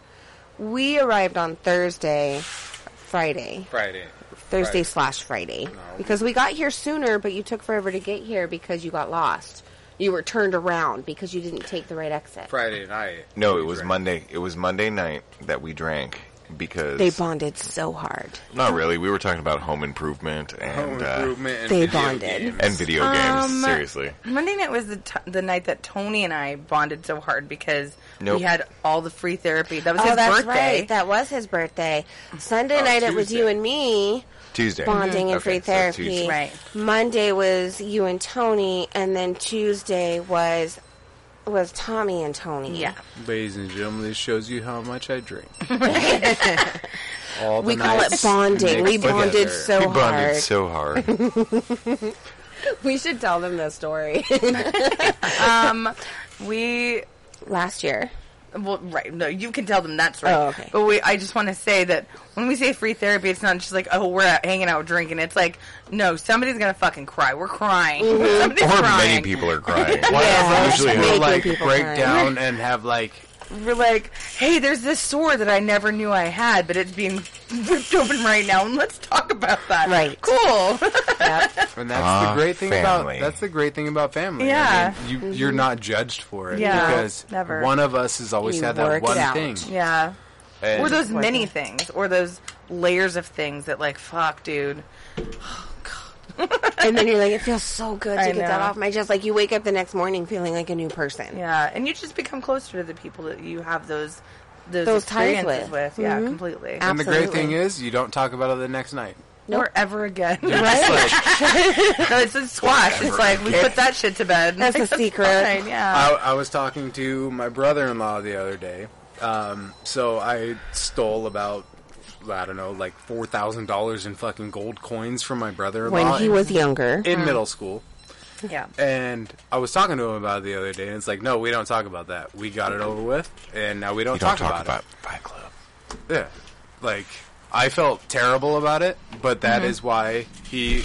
We arrived on Thursday, Friday, Friday. Thursday Friday. slash Friday, No. because we got here sooner, but you took forever to get here because you got lost. You were turned around because you didn't take the right exit. Friday night. No, it was drank. Monday. It was Monday night that we drank because They bonded so hard. not really. We were talking about home improvement and Home uh, and They video bonded. games. and video games. Um, seriously, Monday night was the t- the night that Tony and I bonded so hard because Nope. we had all the free therapy. That was oh, his that's birthday. right. That was his birthday. Sunday Oh, night it was you and me Tuesday bonding and Okay, free therapy. Tuesday. Right. Monday was you and Tony, and then Tuesday was was Tommy and Tony. yeah. Ladies and gentlemen, this shows you how much I drink. All the We call it bonding. We bonded together. so we hard. bonded so hard. we should tell them the story. Um, we Last year. Well, right. No, you can tell them that's right. Oh, okay. But we, I just want to say that when we say free therapy, it's not just like oh we're out hanging out drinking. It's like no, somebody's gonna fucking cry. We're crying. Mm-hmm. Somebody's or crying. many people are crying. Yeah, usually making We'll like break cry. down and have like We're like, hey, there's this sore that I never knew I had, but it's being ripped open right now, and let's talk about that. Right. Cool. Yep. And that's Ah, the great thing family. about that's the great thing about family. Yeah. I mean, you you're not judged for it Yeah, because never. one of us has always You had that one thing. yeah. And Or those Work many things, or those layers of things that, like, fuck, dude. and then you're like, it feels so good to I get that off my chest. Like you wake up the next morning feeling like a new person. Yeah, and you just become closer to the people that you have those those, Those ties experiences with. with. Yeah, Mhm. completely. Ab- and the great thing is you don't talk about it the next night. Or ever again. Right? no, it's a squash. It's like we put that shit to bed. That's Like, a secret. fine, I, Yeah. I was talking to my brother-in-law the other day. Um, so I stole about I don't know, like four thousand dollars in fucking gold coins from my brother-in-law When he in- was younger. in mm. middle school. yeah. And I was talking to him about it the other day, and it's like, no, we don't talk about that. We got it over with, and now we don't, You don't talk, talk about, about Fight Club. it. Yeah, like I felt terrible about it, but that mm-hmm. is why he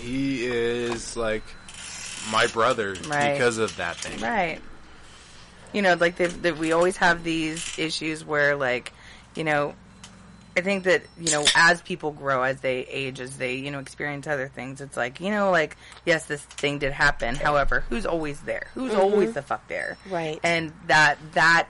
he is like my brother Right. because of that thing. Right. You know, like that that we always have these issues where, like, you know, I think that you know, as people grow, as they age, as they you know experience other things, it's like you know, like yes, this thing did happen. However, who's always there? Who's mm-hmm. always the fuck there? Right. And that that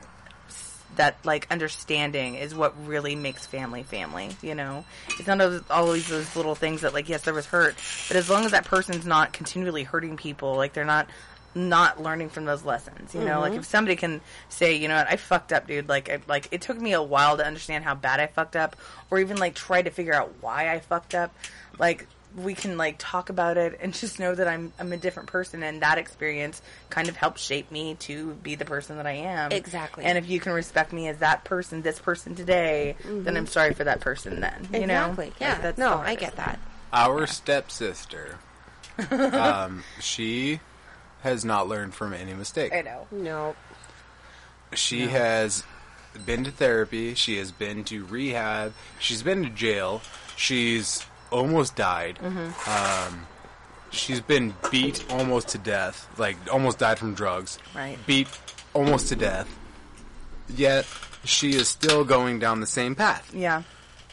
that like understanding is what really makes family family. You know, it's not always- always those little things that like yes there was hurt, but as long as that person's not continually hurting people, like they're not not learning from those lessons. You know, like if somebody can say, you know what, I fucked up, dude. Like, I, like it took me a while to understand how bad I fucked up, or even like try to figure out why I fucked up. Like we can like talk about it and just know that I'm I'm a different person, and that experience kind of helped shape me to be the person that I am. Exactly. And if you can respect me as that person, this person today, then I'm sorry for that person. Then you know, exactly. Like, Yeah. that's no, I get that. Our stepsister, um, she has not learned from any mistake. I know. No. She has been to therapy. She has been to rehab. She's been to jail. She's almost died. Um, she's been beat almost to death. Like almost died from drugs. Right. Beat almost to death. Yet she is still going down the same path. Yeah.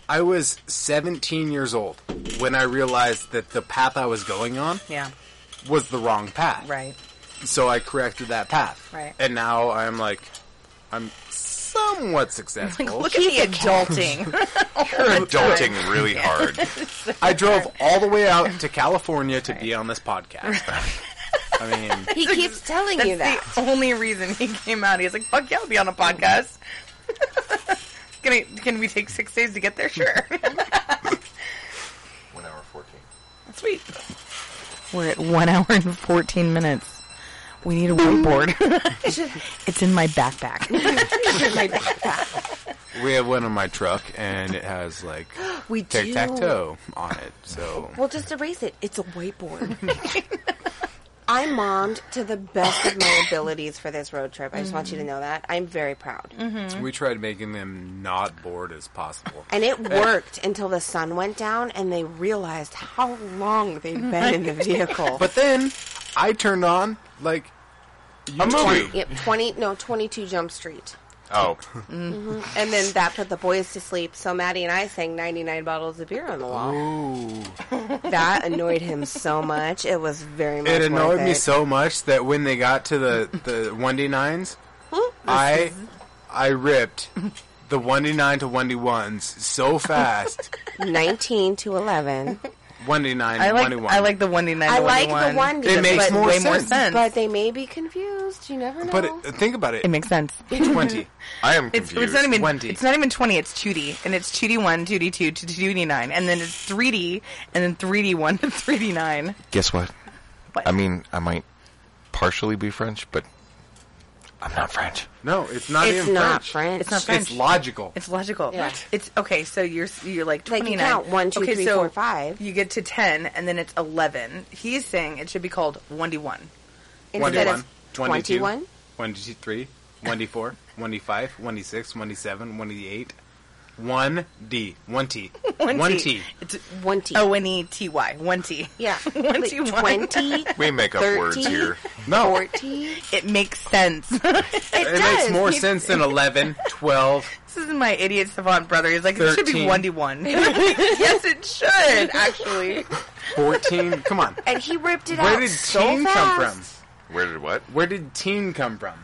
I was 17 years old when I realized that the path I was going on Yeah. Was the wrong path. Right. So I corrected that path. Right. And now I'm like, I'm somewhat successful. Like, look at me adulting. You're adulting really hard. I drove all the way out to California to be on this podcast. I mean, He keeps telling you that. The only reason he came out. He's like, "Fuck yeah, I'll be on a podcast." can I, can we take six days to get there? Sure. One hour fourteen. Sweet. We're at one hour and fourteen minutes. We need a whiteboard. it's in my backpack. my backpack. we have one on my truck, and it has like We tic tac toe on it. So we'll just erase it. It's a whiteboard. I mommed to the best of my abilities for this road trip. I just want you to mm-hmm. know that. I'm very proud. Mm-hmm. we tried making them not bored as possible. And it worked until the sun went down and they realized how long they'd been in the vehicle. But then I turned on like A movie. Yep, 20, no, 22 Jump Street. Oh, mm-hmm. And then that put the boys to sleep, so Maddie and I sang 99 bottles of beer on the wall. ooh. That annoyed him so much. It was very much It annoyed worth me it. so much that when they got to the the one D nines, I I ripped the one D nine to one D ones so fast. 19 to 11. One D nine, I one like D one. I like the one D nine. I like the one It makes but more way more sense. sense. But they may be confused. You never know. But it, think about it. it makes sense. Twenty. I am It's, confused. it's not even 20. it's not even twenty. It's two D, and it's two D one, two D two, two D nine, and then it's three D, and then three D one to three D nine. Guess what? What? I mean, I might partially be French, but I'm not French. No, it's not it's even not French. French. It's not French. It's logical. It's logical. Yeah. It's okay. So you're you're like Like, you nine. count one, two, okay, three, so four, five. You get to ten, and then it's eleven. He's saying it should be called one D one. One D Instead one, of one D two, 21? one D three, one D four, one D five, one D six, one D seven, one D eight, one D, one T, one T. It's One T. Oh, o N E T Y. One T. yeah. 1T. 20, We make up words here. No, 14. It makes sense. It, it does. makes more You- sense than 11, 12. This is my idiot savant brother. He's like, it should be one D one. Yes, it should actually. 14. Come on. And he ripped it Where out Where did so teen come from? Where did what? Where did teen come from?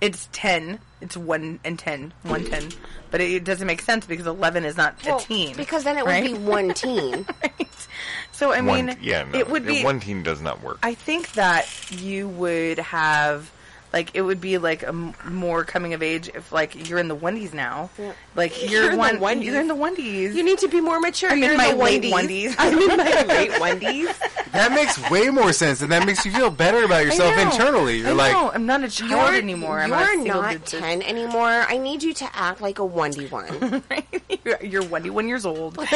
It's ten. It's one and ten. One ten. But it, it doesn't make sense because eleven is not Well, a teen. Because then it would be one teen. Right. So I mean, one, yeah, no, it would be. one team does not work. I think that you would have, like, it would be like a m- more coming of age if, like, you're in the Wendy's now. Yeah. Like You're you're, in the one. Wendy's. You're in the Wendy's. You need to be more mature. I'm You're in my the late Wendy's. Wendy's. I'm in my late Wendy's. That makes way more sense, and that makes you feel better about yourself I internally. You're I like, know. I'm not a child You're, anymore. I'm you're not, a single not 10 anymore. I need you to act like a Wendy one. you're, you're 21 years old. and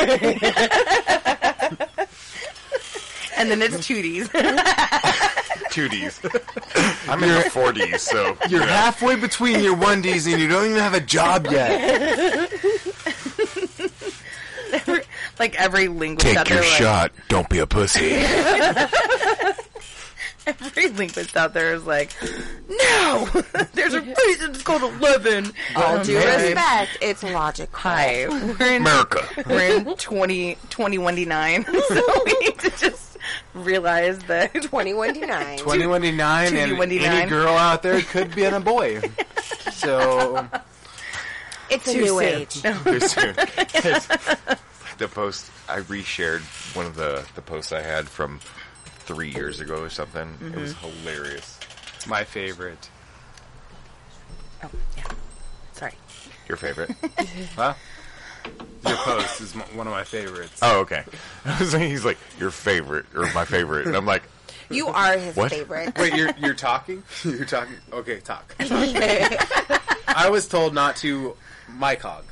then it's Tooties. Two Ds. I'm in the four Ds, so you're you know. halfway between your one Ds and you don't even have a job yet. like every linguist out Take your there, like, shot. Don't be a pussy. every linguist out there is like, no, there's a reason it's called 11. All due man. respect, it's logical. Hi, we're in America. we're in 20, 21 so we need to just realize that 21 to 9. 21 to 9, and 21 to any girl out there could be in a boy. So It's a Too new soon. age. Too soon. It's- the post I reshared one of the the posts I had from three years ago or something. It was mm-hmm. hilarious. my favorite. Oh, yeah. Sorry. Your favorite? Huh? Your post is m- one of my favorites. oh, okay. I was like, he's like your favorite or my favorite, and I'm like, You are his What? favorite. Wait, you're you're talking? You're talking? Okay, talk. I was told not to mic hog,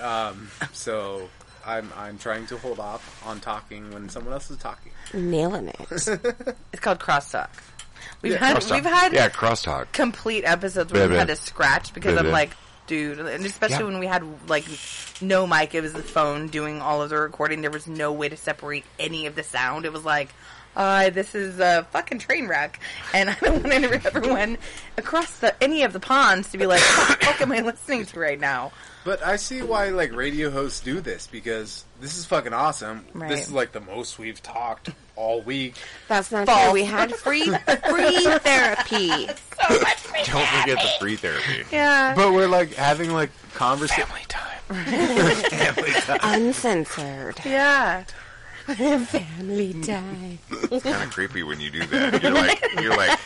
um, so I'm I'm trying to hold off on talking when someone else is talking. Nailing it. It's called crosstalk. We've Yeah, had crosstalk. we've had yeah, crosstalk. complete episodes where Blah, we had blah. to scratch because I'm blah. like, dude, and especially Yeah. when we had like no mic, it was the phone doing all of the recording. There was no way to separate any of the sound. It was like, uh, this is a fucking train wreck, and I don't want everyone across the any of the ponds to be like, what the fuck am I listening to right now? But I see why like radio hosts do this because this is fucking awesome. Right. This is like the most we've talked all week. That's not False. true. We had free free therapy. Don't forget the free therapy. Yeah, But we're like having like conversation. time. Family time. Uncensored. yeah. Family time. It's kind of creepy when you do that. You're like you're like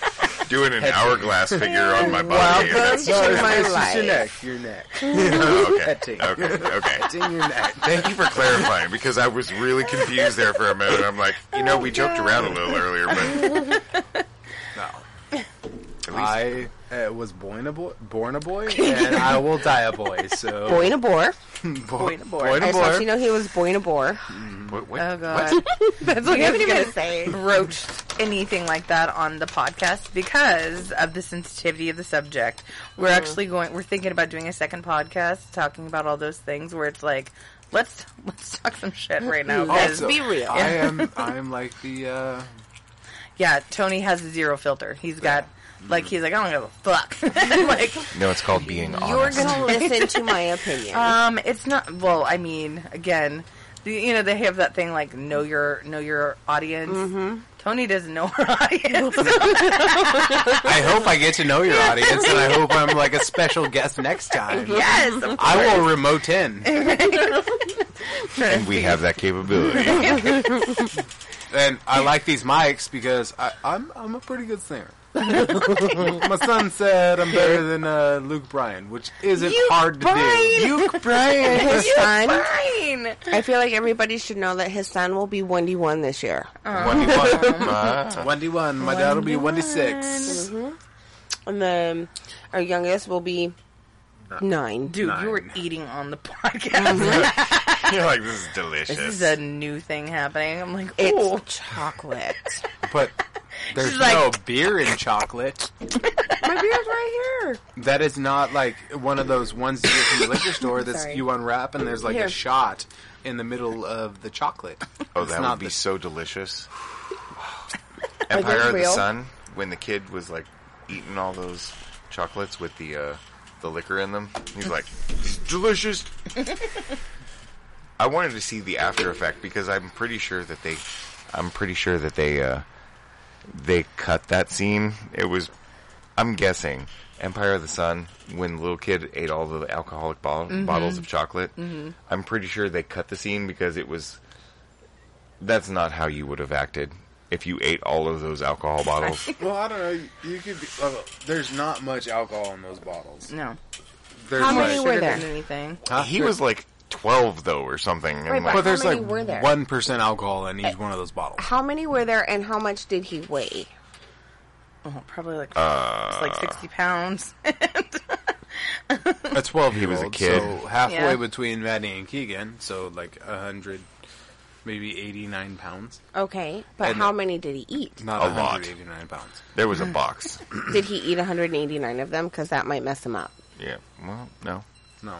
doing an hourglass figure on my body. and Welcome that's- to my it's just your neck. Your neck. Oh, okay. Petting. Okay. Okay. It's in your neck. Thank you for clarifying because I was really confused there for a minute. I'm like, you know, we joked around a little earlier, but No. at least I uh, was born a boy, born a boy, and I will die a boy. So Boy in a boar. Boy in a boy. Boy in I a just want you boy. know he was boy in a boar. what, what, Oh god, what? that's what We I haven't was even gonna say. broached anything like that on the podcast because of the sensitivity of the subject. We're Mm-hmm. actually going. We're thinking about doing a second podcast talking about all those things where it's like, let's let's talk some shit right now. 'cause- Also, be real. I am. I am like the. uh yeah, Tony has zero filter. He's got like he's like I don't give a fuck. like No, it's called being honest. You're gonna listen to my opinion. um, it's not. Well, I mean, again. the- You know they have that thing like know your know your audience. Mm-hmm. Tony doesn't know her audience. I hope I get to know your audience, and I hope I'm like a special guest next time. yes, of I will remote in, and we have that capability. and I like these mics because I, I'm I'm a pretty good singer. My son said I'm better than uh, Luke Bryan, which isn't Luke hard to Bryan. do. Luke Bryan. his son. fine. I feel like everybody should know that his son will be 1D1 this year. One D one. Ah. Wendy one. My dad will be Wendy 6 And then our youngest will be nine. Dude, Nine. you were eating on the podcast. You're like, this is delicious. this is a new thing happening. I'm like, It's oh, chocolate. But there's She's no beer in chocolate. My beer's right here. That is not like one of those ones you get from the liquor store that you unwrap and there's like Here. a shot in the middle of the chocolate. oh, It's that not would be the- so delicious. Empire of the real? Sun, when the kid was like eating all those chocolates with the uh, the liquor in them, he's like, "It's delicious. I wanted to see the after effect because I'm pretty sure that they, I'm pretty sure that they, uh, they cut that scene. It was, I'm guessing, Empire of the Sun when the little kid ate all the alcoholic bo- bottles of chocolate. I'm pretty sure they cut the scene because it was. That's not how you would have acted if you ate all of those alcohol bottles. Well, I don't know. You could be. Uh, there's not much alcohol in those bottles. no. There's How many like, were there? anything. Huh? he was like 12 though or something. and, Right, like, But there's How many like were there? one percent alcohol in each one of those bottles. How many were there and how much did he weigh? Oh, probably like Uh, like sixty pounds. A twelve he was a kid. so halfway Yeah. between Maddie and Keegan, so like a hundred, maybe eighty nine pounds. Okay, but And- how many did he eat? Not A a lot. hundred eighty nine pounds. there was a box. Did he eat 189 of them? Because that might mess him up. yeah. Well, no. No,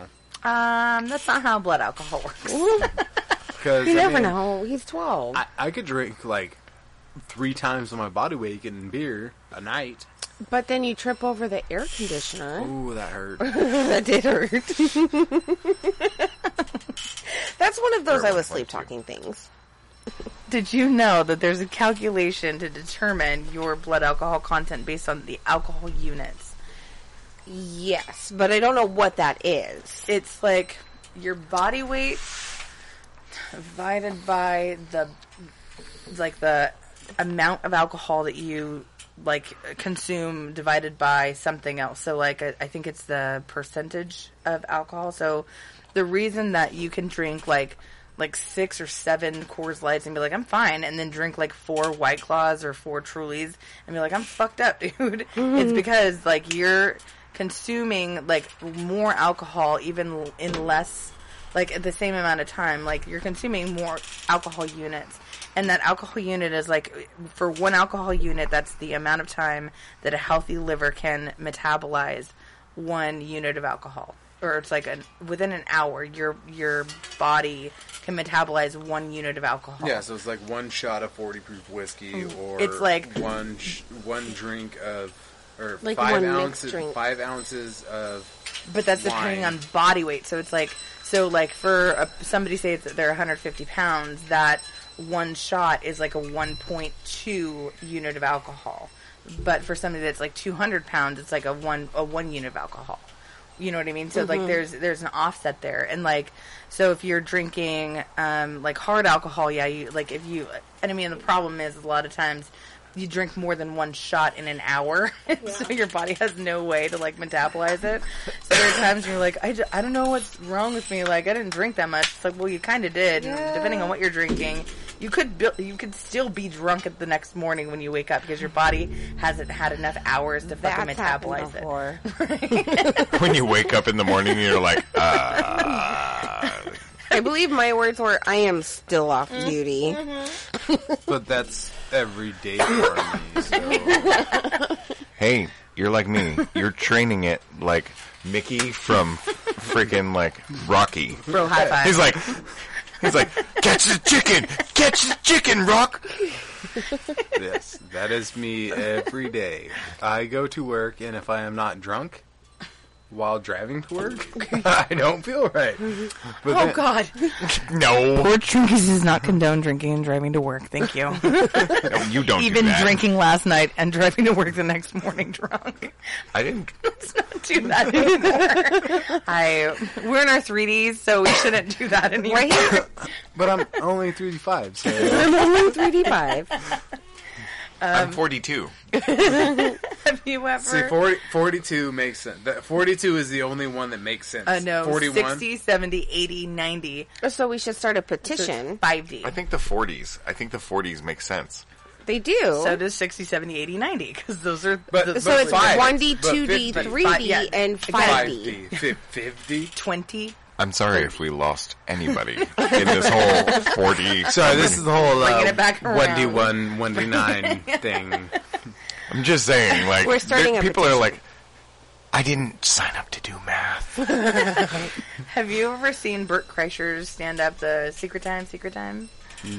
um, that's not how blood alcohol works. because You never know. He's 12. I, I could drink like three times my body weight in beer a night. But then you trip over the air conditioner. Ooh, that hurt. that did hurt. That's one of those I was sleep talking things. Did you know that there's a calculation to determine your blood alcohol content based on the alcohol units? Yes, but I don't know what that is. It's like your body weight divided by the like the amount of alcohol that you like consume divided by something else. So like I, I think it's the percentage of alcohol. So the reason that you can drink like like six or seven Coors Lights and be like I'm fine, and then drink like four White Claws or four Trulies and be like I'm fucked up, dude. It's because like you're consuming like more alcohol even in less like at the same amount of time like you're consuming more alcohol units and that alcohol unit is like for one alcohol unit that's the amount of time that a healthy liver can metabolize one unit of alcohol or it's like an within an hour your your body can metabolize one unit of alcohol Yeah, so it's like one shot of forty proof whiskey, mm. or It's like- one sh- one drink of, or Like five one ounces, drink. five ounces of. but that's depending on body weight. So it's like so like for a, somebody say it's, they're 150 pounds, that one shot is like a 1.2 unit of alcohol. But for somebody that's like 200 pounds, it's like a one a one unit of alcohol. You know what I mean? So like there's there's an offset there, and like so if you're drinking um, like hard alcohol, yeah, you like if you and I mean the problem is a lot of times you drink more than one shot in an hour, so your body has no way to like metabolize it. So there are times you're like, I, ju- I don't know what's wrong with me. Like I didn't drink that much. It's like, well, you kind of did. And Depending on what you're drinking, you could build, you could still be drunk at the next morning when you wake up because your body hasn't had enough hours to fucking That's metabolize it. when you wake up in the morning, you're like, uh, I believe my words were, "I am still off Mm-hmm. duty." But that's every day for me. So hey, you're like me. You're training it like Mickey from freaking like Rocky. Bro, high five. He's like, he's like, catch the chicken, catch the chicken, Rock. yes, that is me every day. I go to work, and if I am not drunk while driving to work, I don't feel right. But oh then- God, No, Port Drinkies does not condone drinking and driving to work. Thank you. no, you don't. Even do that. drinking last night and driving to work the next morning drunk. I didn't. Let's not do that anymore. I we're in our 3ds, so we shouldn't do that anymore. Right? But I'm only 35, so I'm only 3D5. I'm 42. Have you ever? see 40, 42 makes sense. That 42 is the only one that makes sense. uh, no, 41. 60, 70, 80, 90. So we should start a petition. 5D. I think the 40s. I think the 40s make sense. They do. so does 60, 70, 80, 90, because those are But- the, So but it's five. 1D, 2D, 50. 3D, Five, yeah. and 5D. 5D. 50. 20. I'm sorry if we lost anybody in this whole 40. Sorry, this is the whole Bringing uh, it back around. 1D1, 1D9 thing. I'm just saying, like, We're starting there- a people are like, I didn't sign up to do math. Have you ever seen Bert Kreischer's stand up, The Secret Time, Secret Time?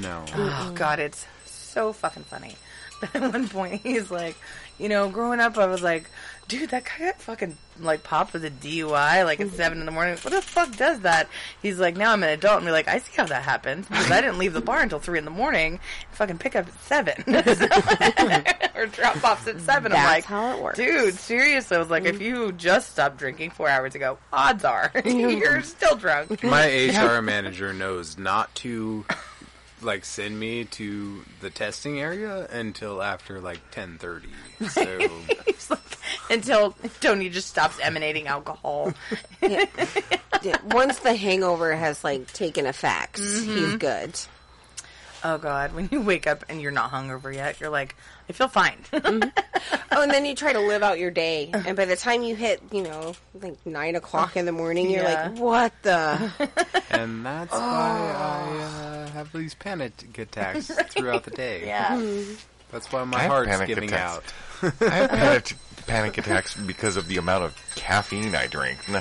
No. Oh god, it's so fucking funny. But at one point, he's like, you know, growing up, I was like, dude, that guy got fucking like popped with a DUI like at seven in the morning. What the fuck does that? He's like, now I'm an adult, and we're like, I see how that happens because I didn't leave the bar until three in the morning. Fucking pick up at seven or drop offs at seven. I'm That's like, how it works. dude, seriously. I was like, if you just stopped drinking four hours ago, odds are you're still drunk. My HR manager knows not to like send me to the testing area until after like 10:30. So It's like, until Tony just stops emanating alcohol. Yeah. Once the hangover has like taken effect, Mm-hmm. he's good. Oh God, when you wake up and you're not hungover yet, you're like, I feel fine. Mm-hmm. Oh, and then you try to live out your day, uh-huh. and by the time you hit, you know, like nine o'clock in the morning, you're Yeah. like, "What the?" and that's why I uh, have these panic attacks throughout the day. yeah. Mm-hmm. That's why I my have heart's panic giving attacks. out. I have panic, panic attacks because of the amount of caffeine I drink. No,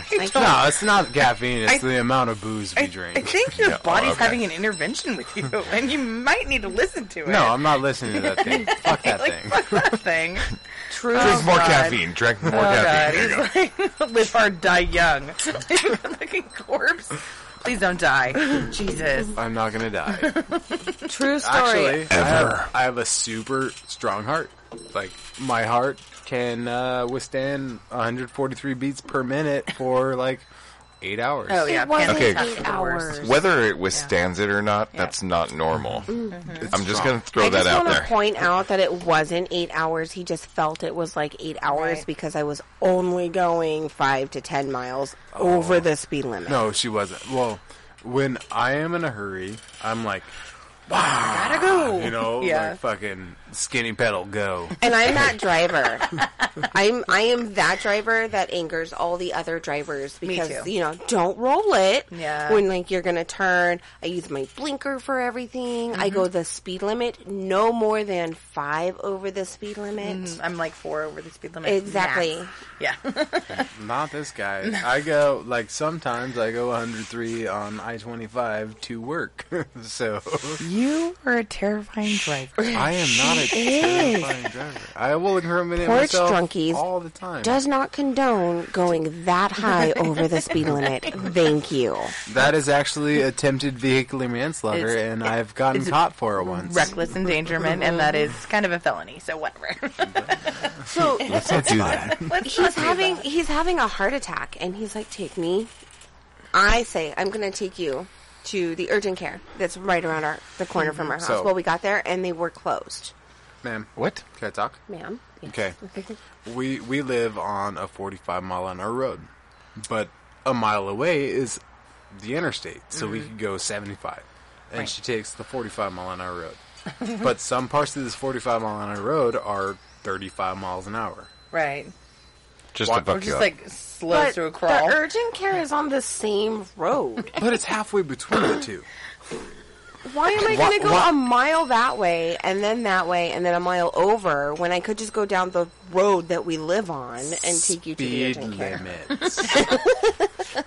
it's not caffeine. It's I- the amount of booze we drink. I think your Yeah, oh, body's okay. having an intervention with you, and you might need to listen to it. no, I'm not listening to that thing. Fuck that like, thing. fuck that thing. True. Drink oh, more God. caffeine. Drink more Oh caffeine. There you go. he's like, live hard, die young. Fucking corpse. Please don't die. Jesus. I'm not gonna die. True story. Actually, I have, I have a super strong heart. Like my heart can uh, withstand 143 beats per minute for like eight hours. Oh yeah, It wasn't Okay. eight attacks are the worst. hours. Whether it withstands it or not, that's not normal. Mm-hmm. Mm-hmm. It's I'm just going to throw I that just out want to there. point out that it wasn't eight hours. He just felt it was like eight hours Right. because I was only going five to ten miles oh. over the speed limit. No, she wasn't. Well, when I am in a hurry, I'm like, Gotta go. you know, Yeah. like fucking skinny pedal go. And I'm that driver. I'm I am that driver that angers all the other drivers because you know don't roll it. Yeah. When like you're gonna turn, I use my blinker for everything. I Mm-hmm. go the speed limit, no more than five over the speed limit. Mm, I'm like four over the speed limit. Exactly. Max. Yeah. Not this guy. I go like sometimes I go 103 on I-25 to work. so you are a terrifying driver. I am not a terrifying driver. I will incriminate Porch myself drunkies all the time. Does not condone going that high over the speed limit. Thank you. That is actually attempted vehicular manslaughter, It's- and I've gotten it's caught for it once. Reckless endangerment, and that is kind of a felony. So whatever. So Let's not do that. Let's he's not do having that. he's having a heart attack and he's like take me i say i'm gonna take you to the urgent care that's right around our the corner from our mm-hmm. house So- well we got there and they were closed Ma'am, What? can I talk? ma'am Yes. Okay. We we live on a 45 mile an hour road, but a mile away is the interstate, so we mm-hmm. could go 75. And Right. she takes the 45 mile an hour road. but some parts of this 45 mile an hour road are 35 miles an hour. Right. Just Why- to Or you just up. like slows but to a crawl. the urgent care is on the same road But it's halfway between the two. why am i gonna go wha- a mile that way and then that way and then a mile over when i could just go down the road that we live on and take you to the Speed urgent care limits.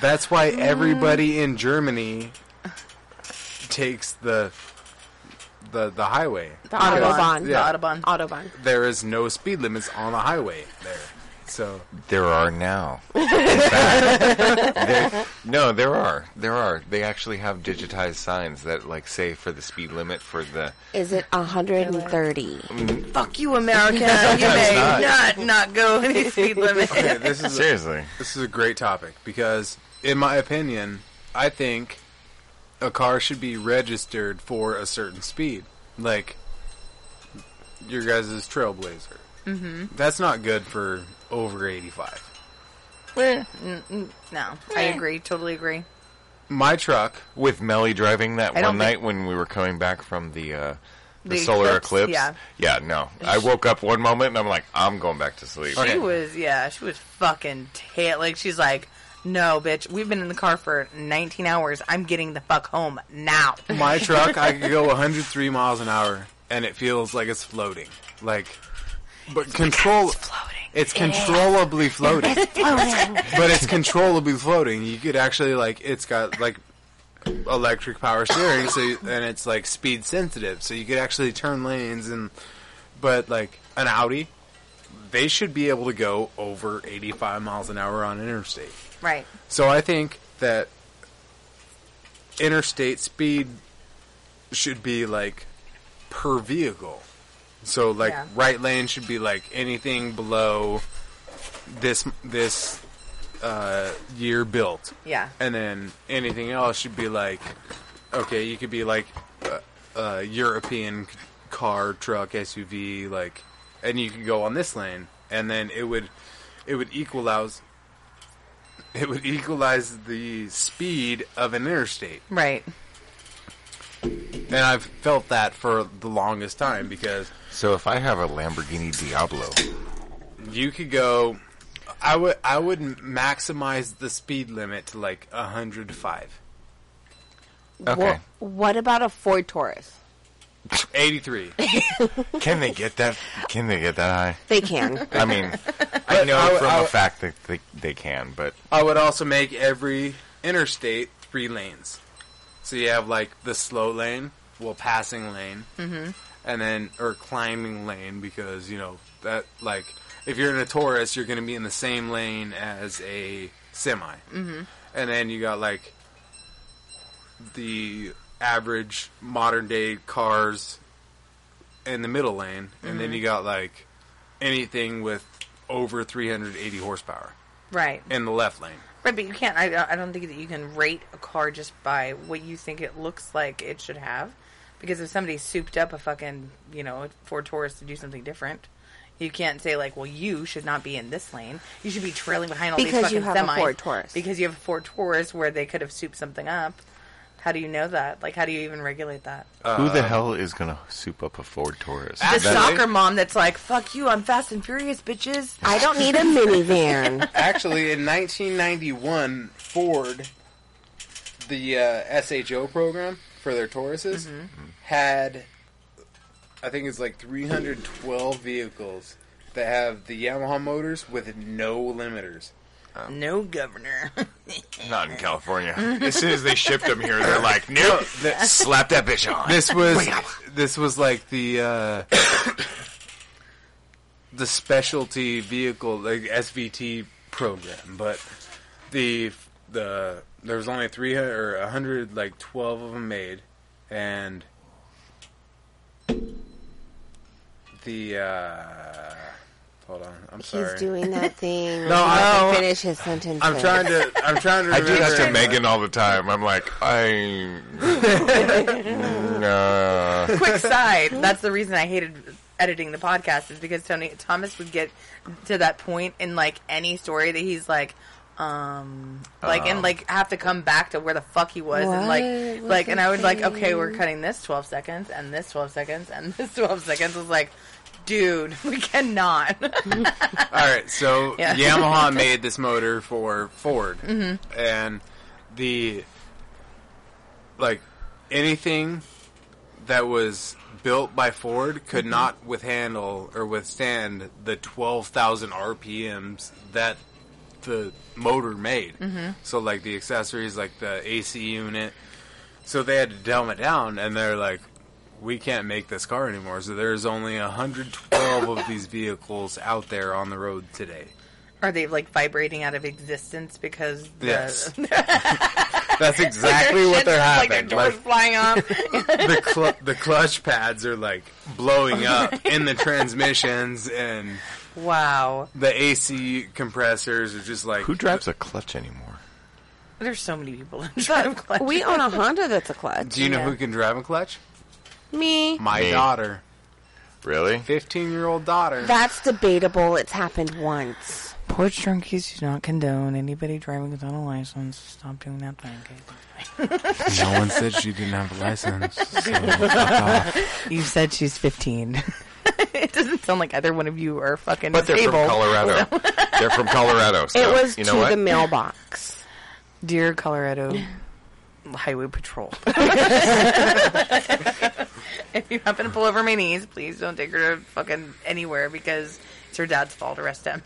That's why everybody in Germany takes the the the highway. the autobahn Yeah. The Autobahn. autobahn There is no speed limits on the highway there. So There are now. There- no, there are. There are. They actually have digitized signs that like say for the speed limit for the. is it 130 Fuck you, America. you may not. not. not go any speed limit. okay, this is a, Seriously. this is a great topic because, in my opinion, I think a car should be registered for a certain speed, like your guys' Trailblazer. Mm-hmm. That's not good for over eighty-five. Eh, mm, mm, no, I agree. Totally agree. My truck With Melly driving that I don't one night when we were coming back from the uh, the, The solar eclipse, eclipse. yeah. no. I woke up one moment and I'm like, I'm going back to sleep. Okay. She was, yeah, she was fucking ta- like she's like, no, bitch, we've been in the car for 19 hours. I'm getting the fuck home now. my truck, I could go 103 miles an hour, and it feels like it's floating. Like, but control. It's floating. It's controllably floating, but it's controllably floating. You could actually like, it's got like electric power steering, so you, and it's like speed sensitive, so you could actually turn lanes and. But like an Audi, they should be able to go over 85 miles an hour on interstate. Right. So I think that interstate speed should be like per vehicle. So like Yeah. right lane should be like anything below this this uh, year built, Yeah. and then anything else should be like okay, you could be like a, a European car, truck, SUV, like, and you could go on this lane, and then it would it would equalize it would equalize the speed of an interstate. Right. And I've felt that for the longest time because So if I have a Lamborghini Diablo, you could go I would I would maximize the speed limit to like 105. okay, Wha- what about a Ford Taurus? 83. can they get that? Can they get that high? They can. I mean, I know I would- from I a would- fact that they, they can, but I would also make every interstate three lanes. So you have like the slow lane, well, passing lane, mm-hmm. And then or climbing lane because you know that like if you're in a Taurus, you're going to be in the same lane as a semi, mm-hmm. and then you got like the average modern day cars in the middle lane, and then you got like anything with over 380 horsepower Right. in the left lane. Right, but you can't. I, I don't think that you can rate a car just by what you think it looks like it should have. Because if somebody souped up a fucking, you know, Ford Taurus to do something different, you can't say like, well, you should not be in this lane. You should be trailing behind all these Because you have a. Ford Taurus. Because you have a Ford Taurus where they could have souped something up. How do you know that? Like, how do you even regulate that? Who the hell is gonna soup up a Ford Taurus? the Actually- soccer mom that's like, fuck you, I'm fast and furious, bitches. I don't need a minivan. Actually, in 1991, Ford, the uh, SHO program for their Tauruses, had, I think it's like 312 vehicles that have the Yamaha motors with no limiters. No governor. Not in California. as soon as they shipped them here, they're like, nope, slap that bitch on. This was this was like the uh, the specialty vehicle like SVT program, but the the there was only three hundred or a hundred like twelve of them made, and the uh, hold on, I'm sorry. He's doing that thing. No, I I- can finish his sentence. I'm trying to. I'm trying to. I do that to Megan all the time. I'm like, I. Nah. quick side that's the reason i hated editing the podcast is because tony thomas would get to that point in like any story that he's like um like and like have to come back to where the fuck he was and like was like and i was like okay we're cutting this 12 seconds and this 12 seconds and this 12 seconds. I was like dude we cannot. All right, so Yeah. Yamaha made this motor for Ford, and the like anything that was built by Ford could not withhandle or withstand the twelve thousand RPMs that the motor made. Mm-hmm. So, like the accessories, like the AC unit, so they had to dumb it down, and they're like. We can't make this car anymore, so there's only 112 of these vehicles out there on the road today. are they like vibrating out of existence because the, Yes. That's exactly what they're having. like their doors Like, flying off the cl- the clutch pads are like blowing up in the transmissions, and wow the AC compressors are just like Who drives a clutch anymore? there's so many people that drive clutch. We own a Honda that's a clutch. Do you know Yeah. who can drive a clutch? Me. My Me. daughter, Really? fifteen year old daughter. That's debatable. It's happened once. Porch Drunkies do not condone anybody driving without a license. Stop doing that thing. Okay? no one said she didn't have a license. So fuck off. You said she's 15. it doesn't sound like either one of you are fucking But they're from disabled. Colorado. they're from Colorado. So, it was you know to what? the mailbox. Dear Colorado Highway Patrol. if you happen to pull over my niece, please don't take her to fucking anywhere because it's her dad's fault. To arrest him.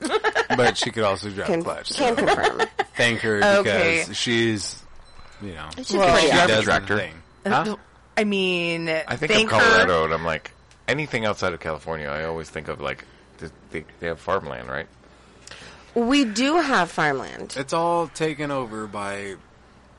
But she could also drive Can, a clutch. can So confirm. thank her Okay. because she's, you know, She's Well, pretty she she a does the tractor. thing. Huh? I mean, I think thank of Colorado, her. and I'm like, anything outside of California, I always think of like, they, they have farmland, right? We do have farmland. It's all taken over by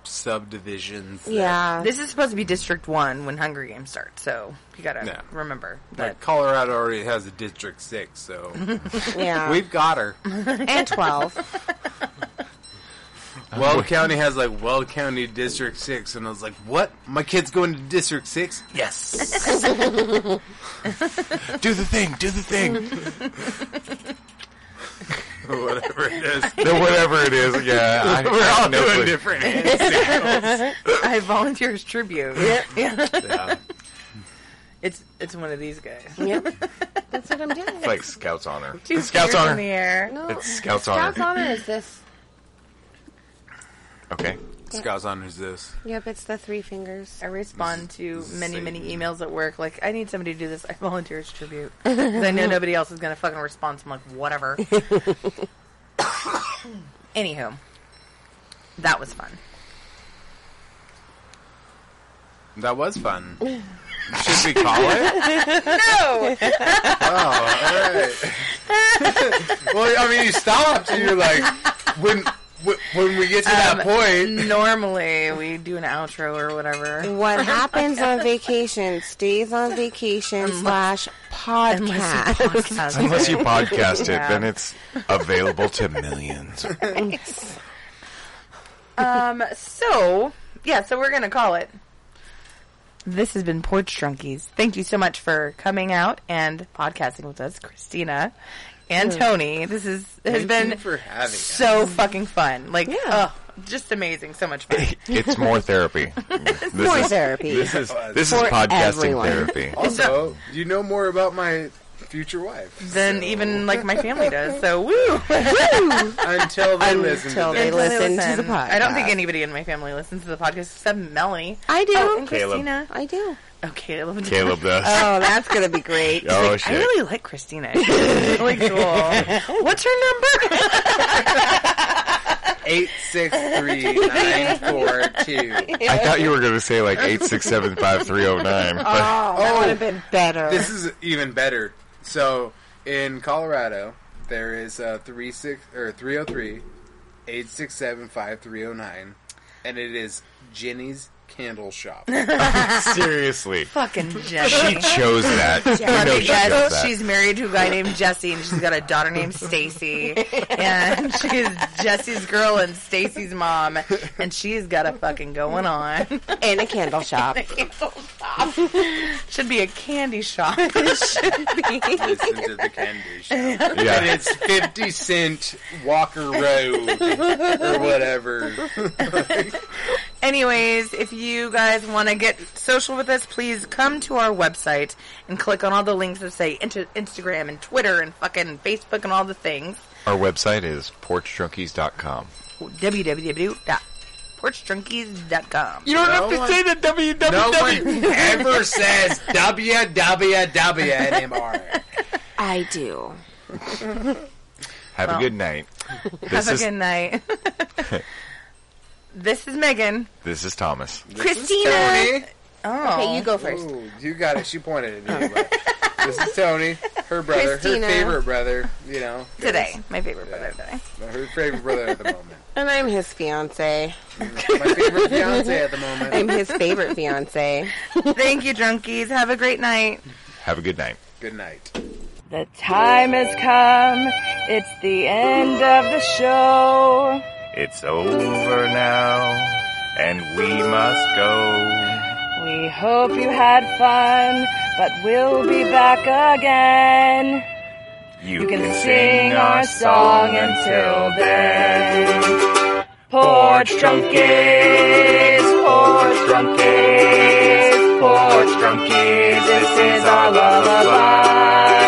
subdivisions. that- Yeah. This is supposed to be District 1 when Hunger Games starts, so you gotta Yeah. remember Like that. Colorado already has a District Six, so yeah. we've got her. and 12. Weld County has like Weld County District Six, and I was like, "What? My kid's going to District Six? Yes." Do the thing, do the thing. whatever it is. no, whatever it is, yeah. I, We're I all have no doing clue. different hand. I volunteer as tribute. Yeah. Yeah. It's it's one of these guys. Yep. That's what I'm doing. It's like Scouts Honor. Two Scouts fingers in Honor. the air. no, It's Scouts Scouts Honor. Scouts Honor is this. Okay. Scouts honors this. Yep, it's the three fingers. I respond to is many, many emails at work like, I need somebody to do this. I volunteer as tribute. 'Cause I know nobody else is going to fucking respond, so I'm like, whatever. Anywho, that was fun. That was fun. Should we call it? No! Oh, all right. well, I mean, you stopped and you're like, when Wh- When we get to that Um, point, Normally, we do an outro or whatever. What happens on vacation stays on vacation slash Unless you podcast. podcast. Unless you podcast it, Yeah. then it's available to millions. Um, so, yeah, so we're going to call it. This has been Porch Drunkies. Thank you so much for coming out and podcasting with us, Christina and Tony. This is has Thank been you for having us. so fucking fun. Like, Yeah. ugh, just amazing. So much fun. It's more therapy. This More is, therapy. This is this is For podcasting everyone. therapy. Also, you know more about my future wife than so- even like my family does. So woo. until they listen. Until to they this. listen to the podcast. I don't think anybody in my family listens to the podcast except Melanie. I do. Oh, and Caleb. Christina. I do. Oh, Caleb. Caleb does. Oh, that's gonna be great. oh I shit! really like Christina. She's really cool. What's her number? Eight six three nine four two. I thought you were going to say like eight six seven five three zero nine. But Oh, that would have oh, been better. This is even better. So in Colorado, there is a three six or 303 867 5309 and it is Jenny's Candle Shop. seriously, Fucking she chose that. You Let know she chose that. she's married to a guy named Jesse, and she's got a daughter named Stacy, and she's Jesse's girl and Stacy's mom, and she's got a fucking going on. in a candle shop. Candle shop Should be a candy shop. Listen to the candy shop. And yeah. it's 50 cent Walker Road or whatever. Anyways, if you guys want to get social with us, please come to our website and click on all the links that say into Instagram and Twitter and fucking Facebook and all the things. Our website is porchdrunkies.com. www.porchdrunkies.com. You don't have to say the www. No one ever says www anymore. I do. Have Well, a good night. This Have a is good night. this is Megan. this is Thomas. Christina. Tony. Oh. Okay, you go first. Ooh, you got it. She pointed at me. This is Tony, her brother, Christina. her favorite brother. You know, Today. My favorite brother today. her favorite brother at the moment. And I'm his fiance. My favorite fiance at the moment. I'm his favorite fiance. Thank you, drunkies. Have a great night. Have a good night. Good night. The time has come. It's the end of the show. It's over now, and we must go. We hope you had fun, but we'll be back again. You, You can sing our song until then. Porch Drunkies, Porch Drunkies, Porch Drunkies, this is our lullaby.